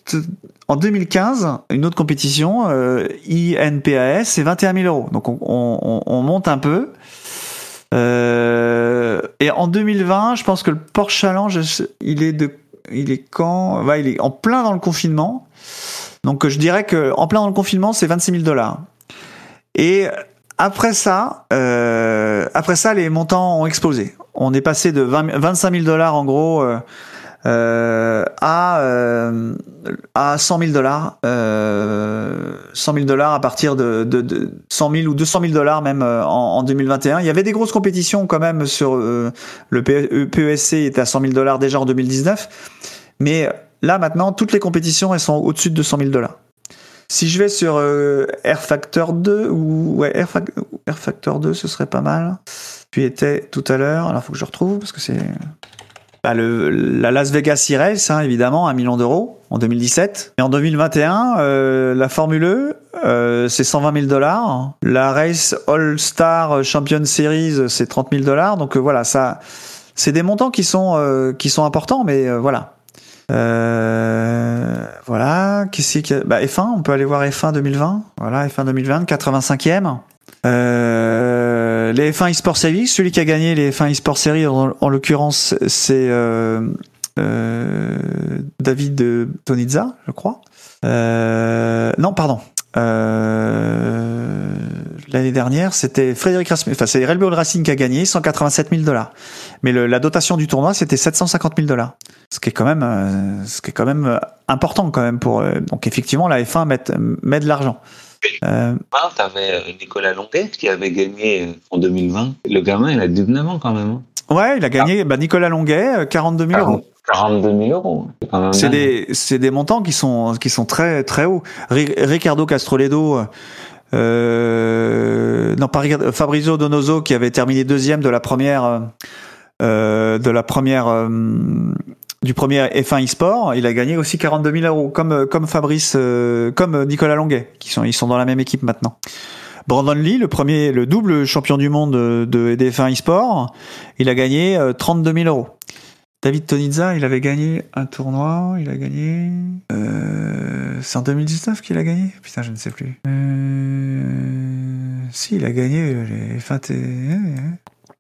En 2015, une autre compétition, euh, INPAS, c'est 21 000 euros. Donc on, on, on monte un peu. Euh, et en 2020, je pense que le Porsche Challenge, il est de, il est quand Il est en plein dans le confinement. Donc je dirais que en plein dans le confinement, c'est 26 000 dollars. Et après ça, euh, après ça, les montants ont explosé. On est passé de 20 25 000 dollars en gros euh, euh, à euh, à 100 000 dollars, euh, 100 000 dollars à partir de, de, de 100 000 ou 200 000 dollars même euh, en, en 2021. Il y avait des grosses compétitions quand même sur euh, le PESC était à 100 000 dollars déjà en 2019, mais là maintenant toutes les compétitions elles sont au-dessus de 200 000 dollars. Si je vais sur euh, Air Factor 2 ou ouais Air, Fac- Air Factor 2, ce serait pas mal. Puis était tout à l'heure. Alors faut que je retrouve parce que c'est bah, la Las Vegas e-Race, hein, évidemment, un million d'euros en 2017. Et en 2021, euh, la Formule E, euh, c'est 120 000 dollars. La Race All Star Champion Series, c'est 30 000 dollars. Donc euh, voilà, ça, c'est des montants qui sont qui sont importants, mais voilà. Voilà, qu'est-ce qu'il y a? Bah, F1, on peut aller voir F1 2020. Voilà, F1 2020, 85e. Euh, les F1 eSport Series, celui qui a gagné les F1 eSport Series, en, en l'occurrence, c'est euh, euh, David Tonizza, je crois. Euh, non, pardon. L'année dernière, c'était Frédéric Rasmussen, enfin c'est Red Bull Racing qui a gagné 187 000 dollars. Mais la dotation du tournoi, c'était 750 000 dollars. Ce qui est quand même, ce qui est quand même important quand même pour. donc effectivement, la F1 met, met de l'argent. Euh, Ah, t'avais Nicolas Longuet qui avait gagné euh, en 2020. Le gamin, il a 19 ans quand même. hein. ouais, il a gagné bah, Nicolas Longuet, euh, 42 000 euros. 42 000 euros. C'est des, des montants qui sont, qui sont très, très hauts. Ri- Ricardo Castroledo, euh, non pas Ricardo, Fabrizio Donoso qui avait terminé deuxième de la première, euh, de la première, euh, du premier F1 e-sport, il a gagné aussi 42 000 euros, comme, euh, comme Fabrice, euh, comme Nicolas Longuet, qui sont, ils sont dans la même équipe maintenant. Brandon Lee, le premier, le double champion du monde de, de des F1 e-sport, il a gagné euh, 32 000 euros. David Tonizza, il avait gagné un tournoi, il a gagné. Euh, c'est en 2019 qu'il a gagné? Putain, je ne sais plus. Euh, si, il a gagné les F1. T-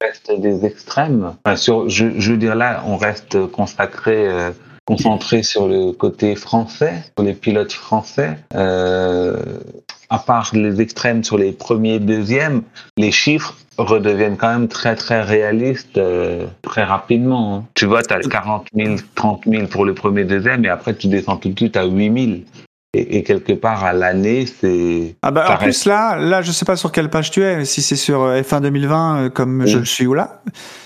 reste des extrêmes. Sur, je, veux dire là, on reste consacré, euh, concentré sur le côté français, sur les pilotes français. Euh, à part les extrêmes sur les premiers, deuxièmes, les chiffres redeviennent quand même très très réalistes euh, très rapidement. hein. Tu vois, tu as 40 000, 30 000 pour le premier, deuxième, et après tu descends tout de suite à 8 000. Et, et quelque part à l'année, c'est Ah bah en plus reste. là, là je sais pas sur quelle page tu es, mais si c'est sur euh, F1 2020 euh, comme je Oui. le suis ou là,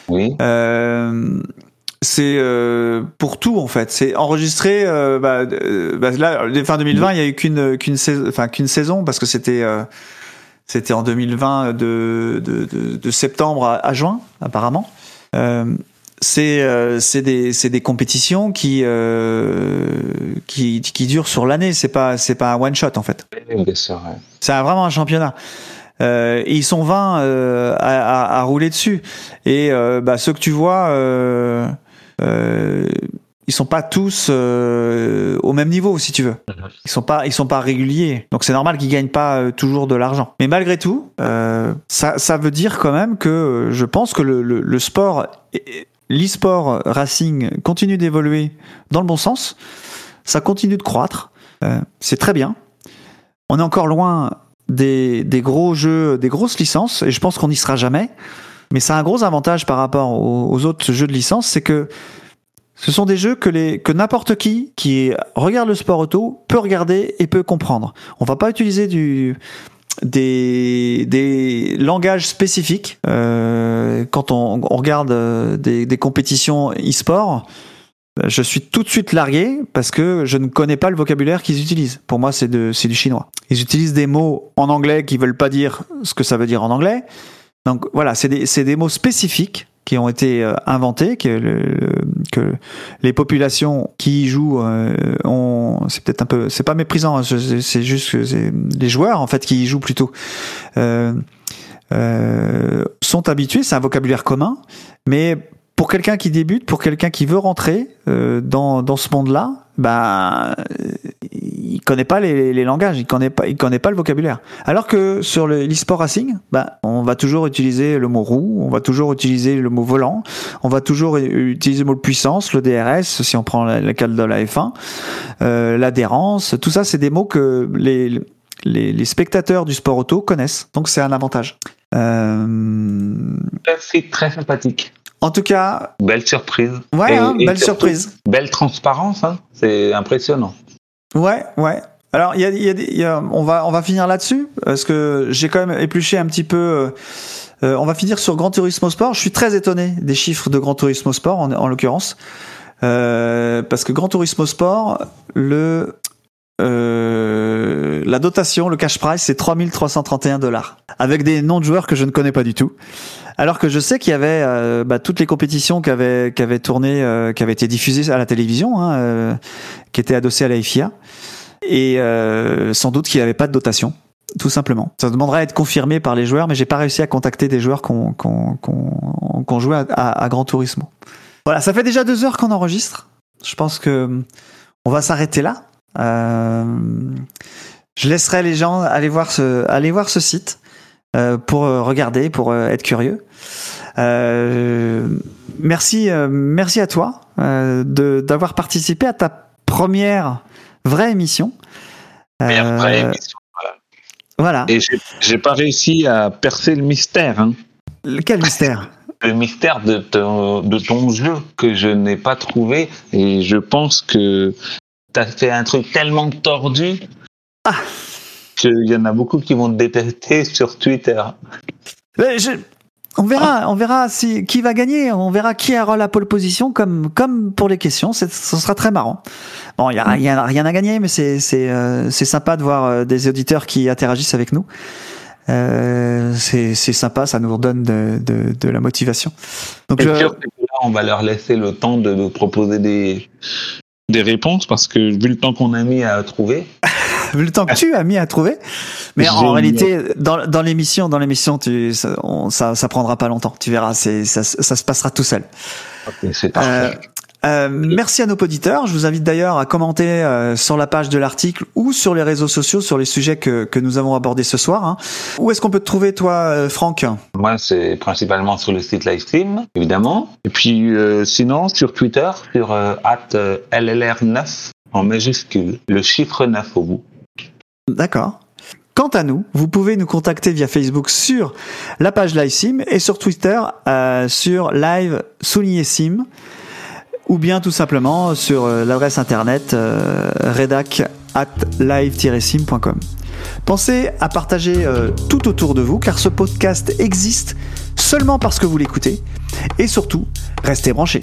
oui. Euh, c'est euh, pour tout en fait. C'est enregistré. Euh, bah, bah, là, fin 2020, il y a eu qu'une qu'une saison, enfin qu'une saison parce que c'était c'était en 2020 de, de, de, de septembre à, à juin apparemment. C'est euh, c'est des c'est des compétitions qui euh, qui qui durent sur l'année. C'est pas c'est pas un one shot en fait. C'est vraiment un championnat. Euh, et ils sont 20 euh, à, à, à rouler dessus. Et euh, bah, ceux que tu vois, euh, euh, ils sont pas tous euh, au même niveau, si tu veux. Ils sont pas, ils sont pas réguliers. Donc c'est normal qu'ils gagnent pas toujours de l'argent. Mais malgré tout, euh, ça, ça veut dire quand même que je pense que le, le, le sport, l'e-sport racing continue d'évoluer dans le bon sens. Ça continue de croître. Euh, c'est très bien. On est encore loin des, gros jeux, des grosses licences, et je pense qu'on n'y sera jamais. Mais ça a un gros avantage par rapport aux, autres jeux de licence, c'est que ce sont des jeux que n'importe qui qui regarde le sport auto peut regarder et peut comprendre. On va pas utiliser du, des, des langages spécifiques euh, quand on, regarde euh, des, des compétitions e-sport. euh, Je suis tout de suite largué parce que je ne connais pas le vocabulaire qu'ils utilisent. Pour moi, c'est du chinois. Ils utilisent des mots en anglais qui veulent pas dire ce que ça veut dire en anglais. Donc voilà, c'est des, c'est des mots spécifiques qui ont été euh, inventés, que, le- que les populations qui y jouent euh, ont. C'est peut-être un peu. C'est pas méprisant. hein, C'est juste que les joueurs en fait qui y jouent plutôt. Euh, euh, sont habitués, c'est un vocabulaire commun, mais pour quelqu'un qui débute, pour quelqu'un qui veut rentrer euh, dans, dans ce monde-là, bah, euh, il connaît pas les, les langages, il connaît pas, il connaît pas le vocabulaire. Alors que sur le- l'e-sport racing, bah, on va toujours utiliser le mot roue, on va toujours utiliser le mot volant, on va toujours utiliser le mot puissance, le DRS, si on prend le cas de la F1, euh, l'adhérence, tout ça, c'est des mots que les, les, les spectateurs du sport auto connaissent. Donc c'est un avantage. Euh, C'est très sympathique. En tout cas, Belle surprise. ouais, Et- hein, et belle surprise. Belle transparence, hein. c'est impressionnant. Ouais, ouais. Alors, il y a, il y a des- il y a- on va, on va finir là-dessus parce que j'ai quand même épluché un petit peu. euh, euh, on va finir sur Gran Turismo Sport. Je suis très étonné des chiffres de Gran Turismo Sport en, en l'occurrence, Euh, parce que Gran Turismo Sport, le euh, la dotation, le cash price, c'est 3331 dollars, avec des noms de joueurs que je ne connais pas du tout. Alors que je sais qu'il y avait euh, bah, toutes les compétitions qui avaient, qui tourné, euh, qui avaient été diffusées à la télévision, hein, euh, qui étaient adossées à la FIA. Et sans doute qu'il n'y avait pas de dotation, tout simplement. Ça demanderait à être confirmé par les joueurs, mais j'ai pas réussi à contacter des joueurs qu'on qu'on qu'on jouait à, à, à Gran Turismo. Voilà, ça fait déjà deux heures qu'on enregistre. Je pense que on va s'arrêter là. Je laisserai les gens aller voir ce, site pour euh, regarder, pour euh, être curieux. Euh, merci, euh, merci à toi euh, de d'avoir participé à ta première vraie émission. Vraie Euh, émission. Voilà. Et j'ai- j'ai pas réussi à percer le mystère. Hein. Quel mystère? (laughs) Le mystère de ton, de ton jeu que je n'ai pas trouvé. Et je pense que tu as fait un truc tellement tordu Ah. Qu'il y en a beaucoup qui vont te détester (laughs) sur Twitter. Mais je- On verra, on verra si qui va gagner, on verra qui aura la pole position comme comme pour les questions. Ce sera très marrant. Bon, il y a, il a rien à gagner, mais c'est c'est euh, c'est sympa de voir euh, des auditeurs qui interagissent avec nous. Euh, c'est c'est sympa, ça nous redonne de de, de la motivation. Donc je, sûr là, on va leur laisser le temps de nous proposer des, des réponses parce que vu le temps qu'on a mis à trouver, (laughs) vu le temps que tu as mis à trouver, mais en réalité, dans, dans l'émission, dans l'émission, tu ça, on- ça ça prendra pas longtemps. Tu verras, c'est ça, ça se passera tout seul. c'est parfait. euh, merci à nos auditeurs. Je vous invite d'ailleurs à commenter euh, sur la page de l'article ou sur les réseaux sociaux sur les sujets que, que nous avons abordés ce soir. hein. Où est-ce qu'on peut te trouver, toi, euh, Franck? Moi, c'est principalement sur le site Livestream, évidemment. Et puis, euh, sinon, sur Twitter, sur euh, at, euh, LLR9 en majuscule, le chiffre 9 au bout. D'accord. Quant à nous, vous pouvez nous contacter via Facebook sur la page LiveSim et sur Twitter euh, sur live souligné sim ou bien tout simplement sur euh, l'adresse internet euh, redac at live-sim.com. Pensez à partager euh, tout autour de vous car ce podcast existe seulement parce que vous l'écoutez et surtout, restez branchés.